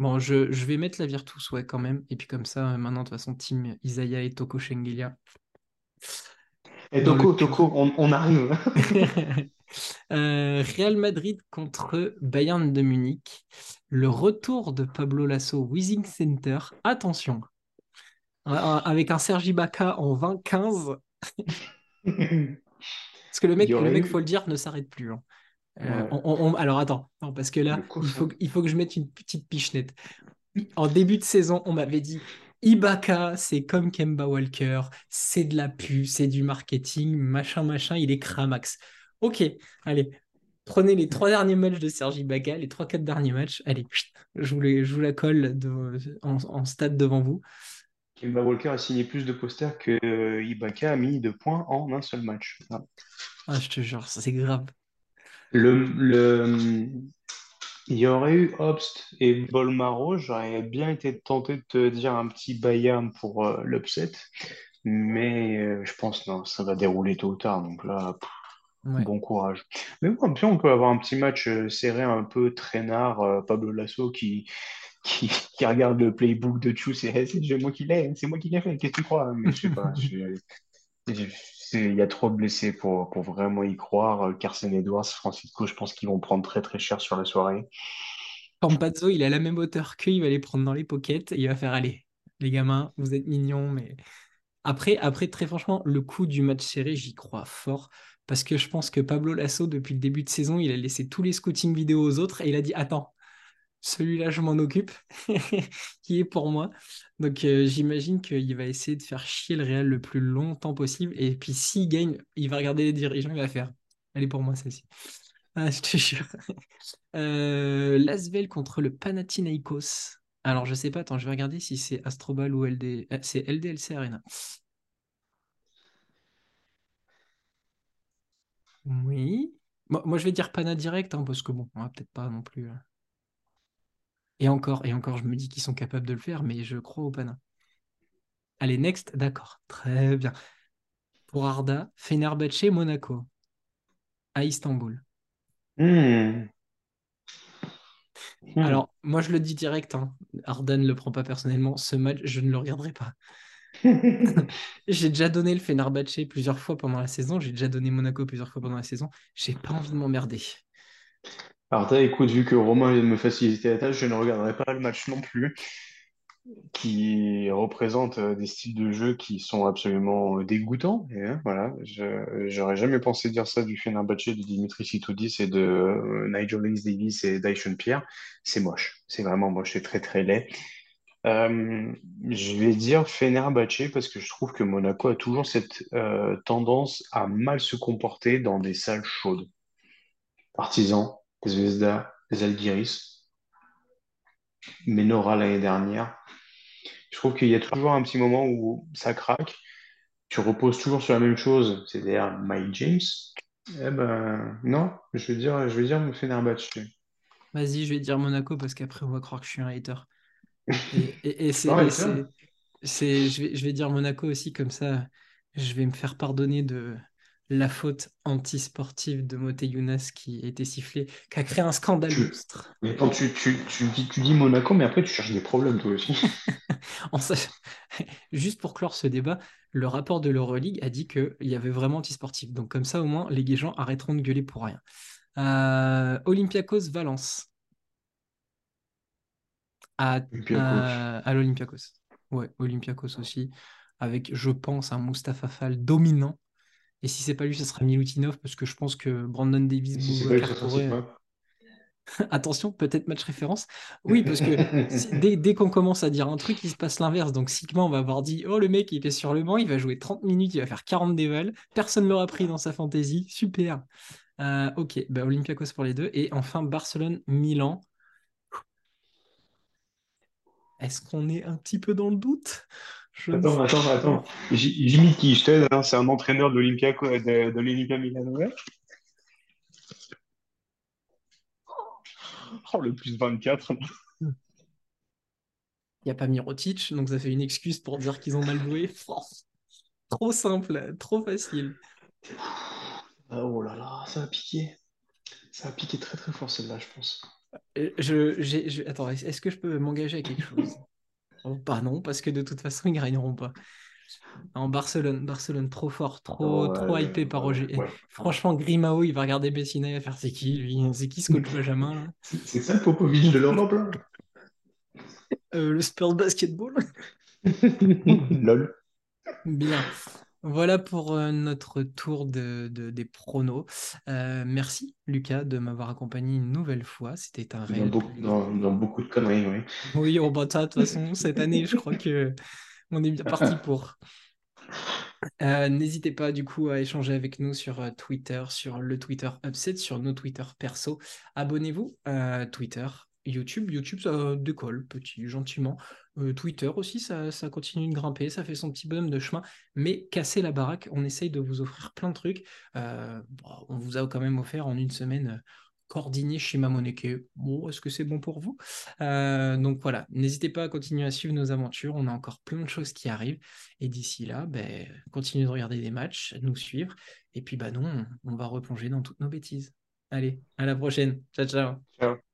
Bon, je, je vais mettre la Virtus, ouais, quand même. Et puis comme ça, euh, maintenant, de toute façon, team Isaiah et Toko Shengelia Et le Toko. Toko, on, on arrive. Euh, Real Madrid contre Bayern de Munich. Le retour de Pablo Lasso Wishing Center. Attention, Avec un Sergi Ibaka en 2015. Parce que le mec, le mec, eu. faut le dire, ne s'arrête plus. hein. Euh, Ouais, on- on- on- alors attends, non, parce que là, il faut, cochon. il faut que je mette une petite pichenette. En début de saison, on m'avait dit Ibaka, c'est comme Kemba Walker, c'est de la pub, c'est du marketing, machin, machin, il est cramax. Ok, allez, prenez les trois derniers matchs de Sergi Ibaka, les trois, quatre derniers matchs, allez, je vous, les- je vous la colle de- en, en stade devant vous. Kemba Walker a signé plus de posters que euh, Ibaka a mis de points en un seul match. Ah, je te jure, ça, c'est grave. Le, le, il y aurait eu Obst et Bolmaro. J'aurais bien été tenté de te dire un petit Bayern pour euh, l'upset. Mais euh, je pense non, ça va dérouler tôt ou tard. Donc là, pff, Ouais. bon courage. Mais bon, puis on peut avoir un petit match euh, serré, un peu traînard. Pablo Lasso qui, qui, qui regarde le playbook de Chou, c'est moi qui l'ai, c'est moi qui l'ai fait. Qu'est-ce que tu crois? Mais je sais pas. je- c'est- Il y a trop de blessés pour, pour vraiment y croire. Euh, Carson Edwards, Francisco, je pense qu'ils vont prendre très très cher sur la soirée. Campazzo, il est à la même hauteur qu'eux, il va les prendre dans les pockets et il va faire allez, les gamins, vous êtes mignons, mais après, après très franchement, le coup du match serré, j'y crois fort parce que je pense que Pablo Lasso, depuis le début de saison, il a laissé tous les scouting vidéo aux autres et il a dit attends, celui-là, je m'en occupe, qui est pour moi. Donc euh, j'imagine qu'il va essayer de faire chier le Real le plus longtemps possible et puis s'il gagne, il va regarder les dirigeants, il va faire elle est pour moi celle-ci. Ah, je te jure. Euh, contre le Panathinaikos. Alors, je sais pas, attends, je vais regarder si c'est Astrobal ou LD. euh, c'est LDLC Arena. Oui. Moi, je vais dire Pana direct, hein, parce que bon, on peut-être pas non plus. Et encore, et encore, je me dis qu'ils sont capables de le faire, mais je crois au Pana. Allez, next, d'accord. Très bien. Pour Arda, Fenerbahçe, Monaco, à Istanbul. Hmm. Hmm. Alors, moi, je le dis direct, hein. Arda ne le prend pas personnellement. Ce match, je ne le regarderai pas. J'ai déjà donné le Fenerbahçe plusieurs fois pendant la saison. J'ai déjà donné Monaco plusieurs fois pendant la saison. J'ai pas envie de m'emmerder. Alors, écoute, vu que Romain vient de me faciliter la tâche, je ne regarderai pas le match non plus, qui représente euh, des styles de jeu qui sont absolument euh, dégoûtants. Et, hein, voilà, je, j'aurais jamais pensé dire ça du Fenerbahçe de Dimitri Sitoudis et de euh, Nigel Davis et Dyson Pierre. C'est moche, c'est vraiment moche, c'est très très laid. Euh, je vais dire Fenerbahçe parce que je trouve que Monaco a toujours cette tendance à mal se comporter dans des salles chaudes. Partizan, Zvezda, Zalgiris, Menora l'année dernière. Je trouve qu'il y a toujours un petit moment où ça craque. Tu reposes toujours sur la même chose, c'est-à-dire Mike James. Eh ben non, je vais dire, je vais dire Fenerbahçe. Vas-y, je vais dire Monaco parce qu'après, on va croire que je suis un hater. Et, Ah, c'est- je vais, je vais dire Monaco aussi, comme ça, je vais me faire pardonner de la faute antisportive de Moté Younas qui a été sifflé, qui a créé un scandale Tu, mais quand tu, tu, tu dis, tu dis Monaco, mais après tu cherches des problèmes toi aussi. Juste pour clore ce débat, le rapport de l'Euroleague a dit qu'il y avait vraiment antisportif. Donc comme ça, au moins, les gens arrêteront de gueuler pour rien. Euh, Olympiakos Valence à, à, à l'Olympiakos. Ouais, Olympiakos aussi, avec, je pense, un Mustapha Fall dominant. Et si c'est pas lui, ce sera Milutinov, parce que je pense que Brandon Davis, Si. Attention, peut-être match référence. Oui, parce que si- dès, dès qu'on commence à dire un truc, il se passe l'inverse. Donc, Sigma, on va avoir dit Oh, le mec, il est sur le banc, il va jouer 30 minutes, il va faire 40 dévals. Personne ne l'aura pris dans sa fantaisie. Super. Euh, ok, bah, Olympiakos pour les deux. Et enfin, Barcelone-Milan. Est-ce qu'on est un petit peu dans le doute? Je Attends, sais attends, attends. J- Jimmy qui je t'aide, hein, c'est un entraîneur de de, de l'Olympia Milano. ouais. Oh, le plus 24. Il n'y a pas Mirotic, donc ça fait une excuse pour dire qu'ils ont mal joué. Oh, trop simple, trop facile. Ah, oh là là, ça a piqué. Ça a piqué très très fort celle-là, je pense. Euh, Je, j'ai- je- Attends, est- est-ce que je peux m'engager à quelque chose? Oh, bah non, parce que de toute façon, ils gagneront pas. En Barcelone, Barcelone, trop fort, trop, trop ouais, hypé par Roger. Et ouais. franchement, Grimao, il va regarder Bessina, il va faire c'est qui lui? C'est qui ce coach Benjamin C'est ça le Popovic de l'Europe, là? Euh, Le Spurs Basketball? Lol. Bien. Voilà pour notre tour de, de- des pronos. Euh, merci, Lucas, de m'avoir accompagné une nouvelle fois. C'était un Dans réel beaucoup, dans, dans beaucoup de conneries, oui. Oui, on de toute façon, cette année, je crois que on est bien parti pour. Euh, n'hésitez pas du coup à échanger avec nous sur Twitter, sur le Twitter Upset, sur nos Twitter perso. Abonnez-vous à Twitter, YouTube. YouTube, ça décolle petit, gentiment. Euh, Twitter aussi, ça, continue de grimper, ça fait son petit bonhomme de chemin. Mais cassez la baraque, on essaye de vous offrir plein de trucs. Euh, on vous a quand même offert en une semaine euh, Cordigny Shimamoneke. Bon, est-ce que c'est bon pour vous? Donc voilà, n'hésitez pas à continuer à suivre nos aventures. On a encore plein de choses qui arrivent. Et d'ici là, ben, continuez de regarder des matchs, nous suivre. Et puis, bah non, on va replonger dans toutes nos bêtises. Allez, à la prochaine. Ciao. Ciao.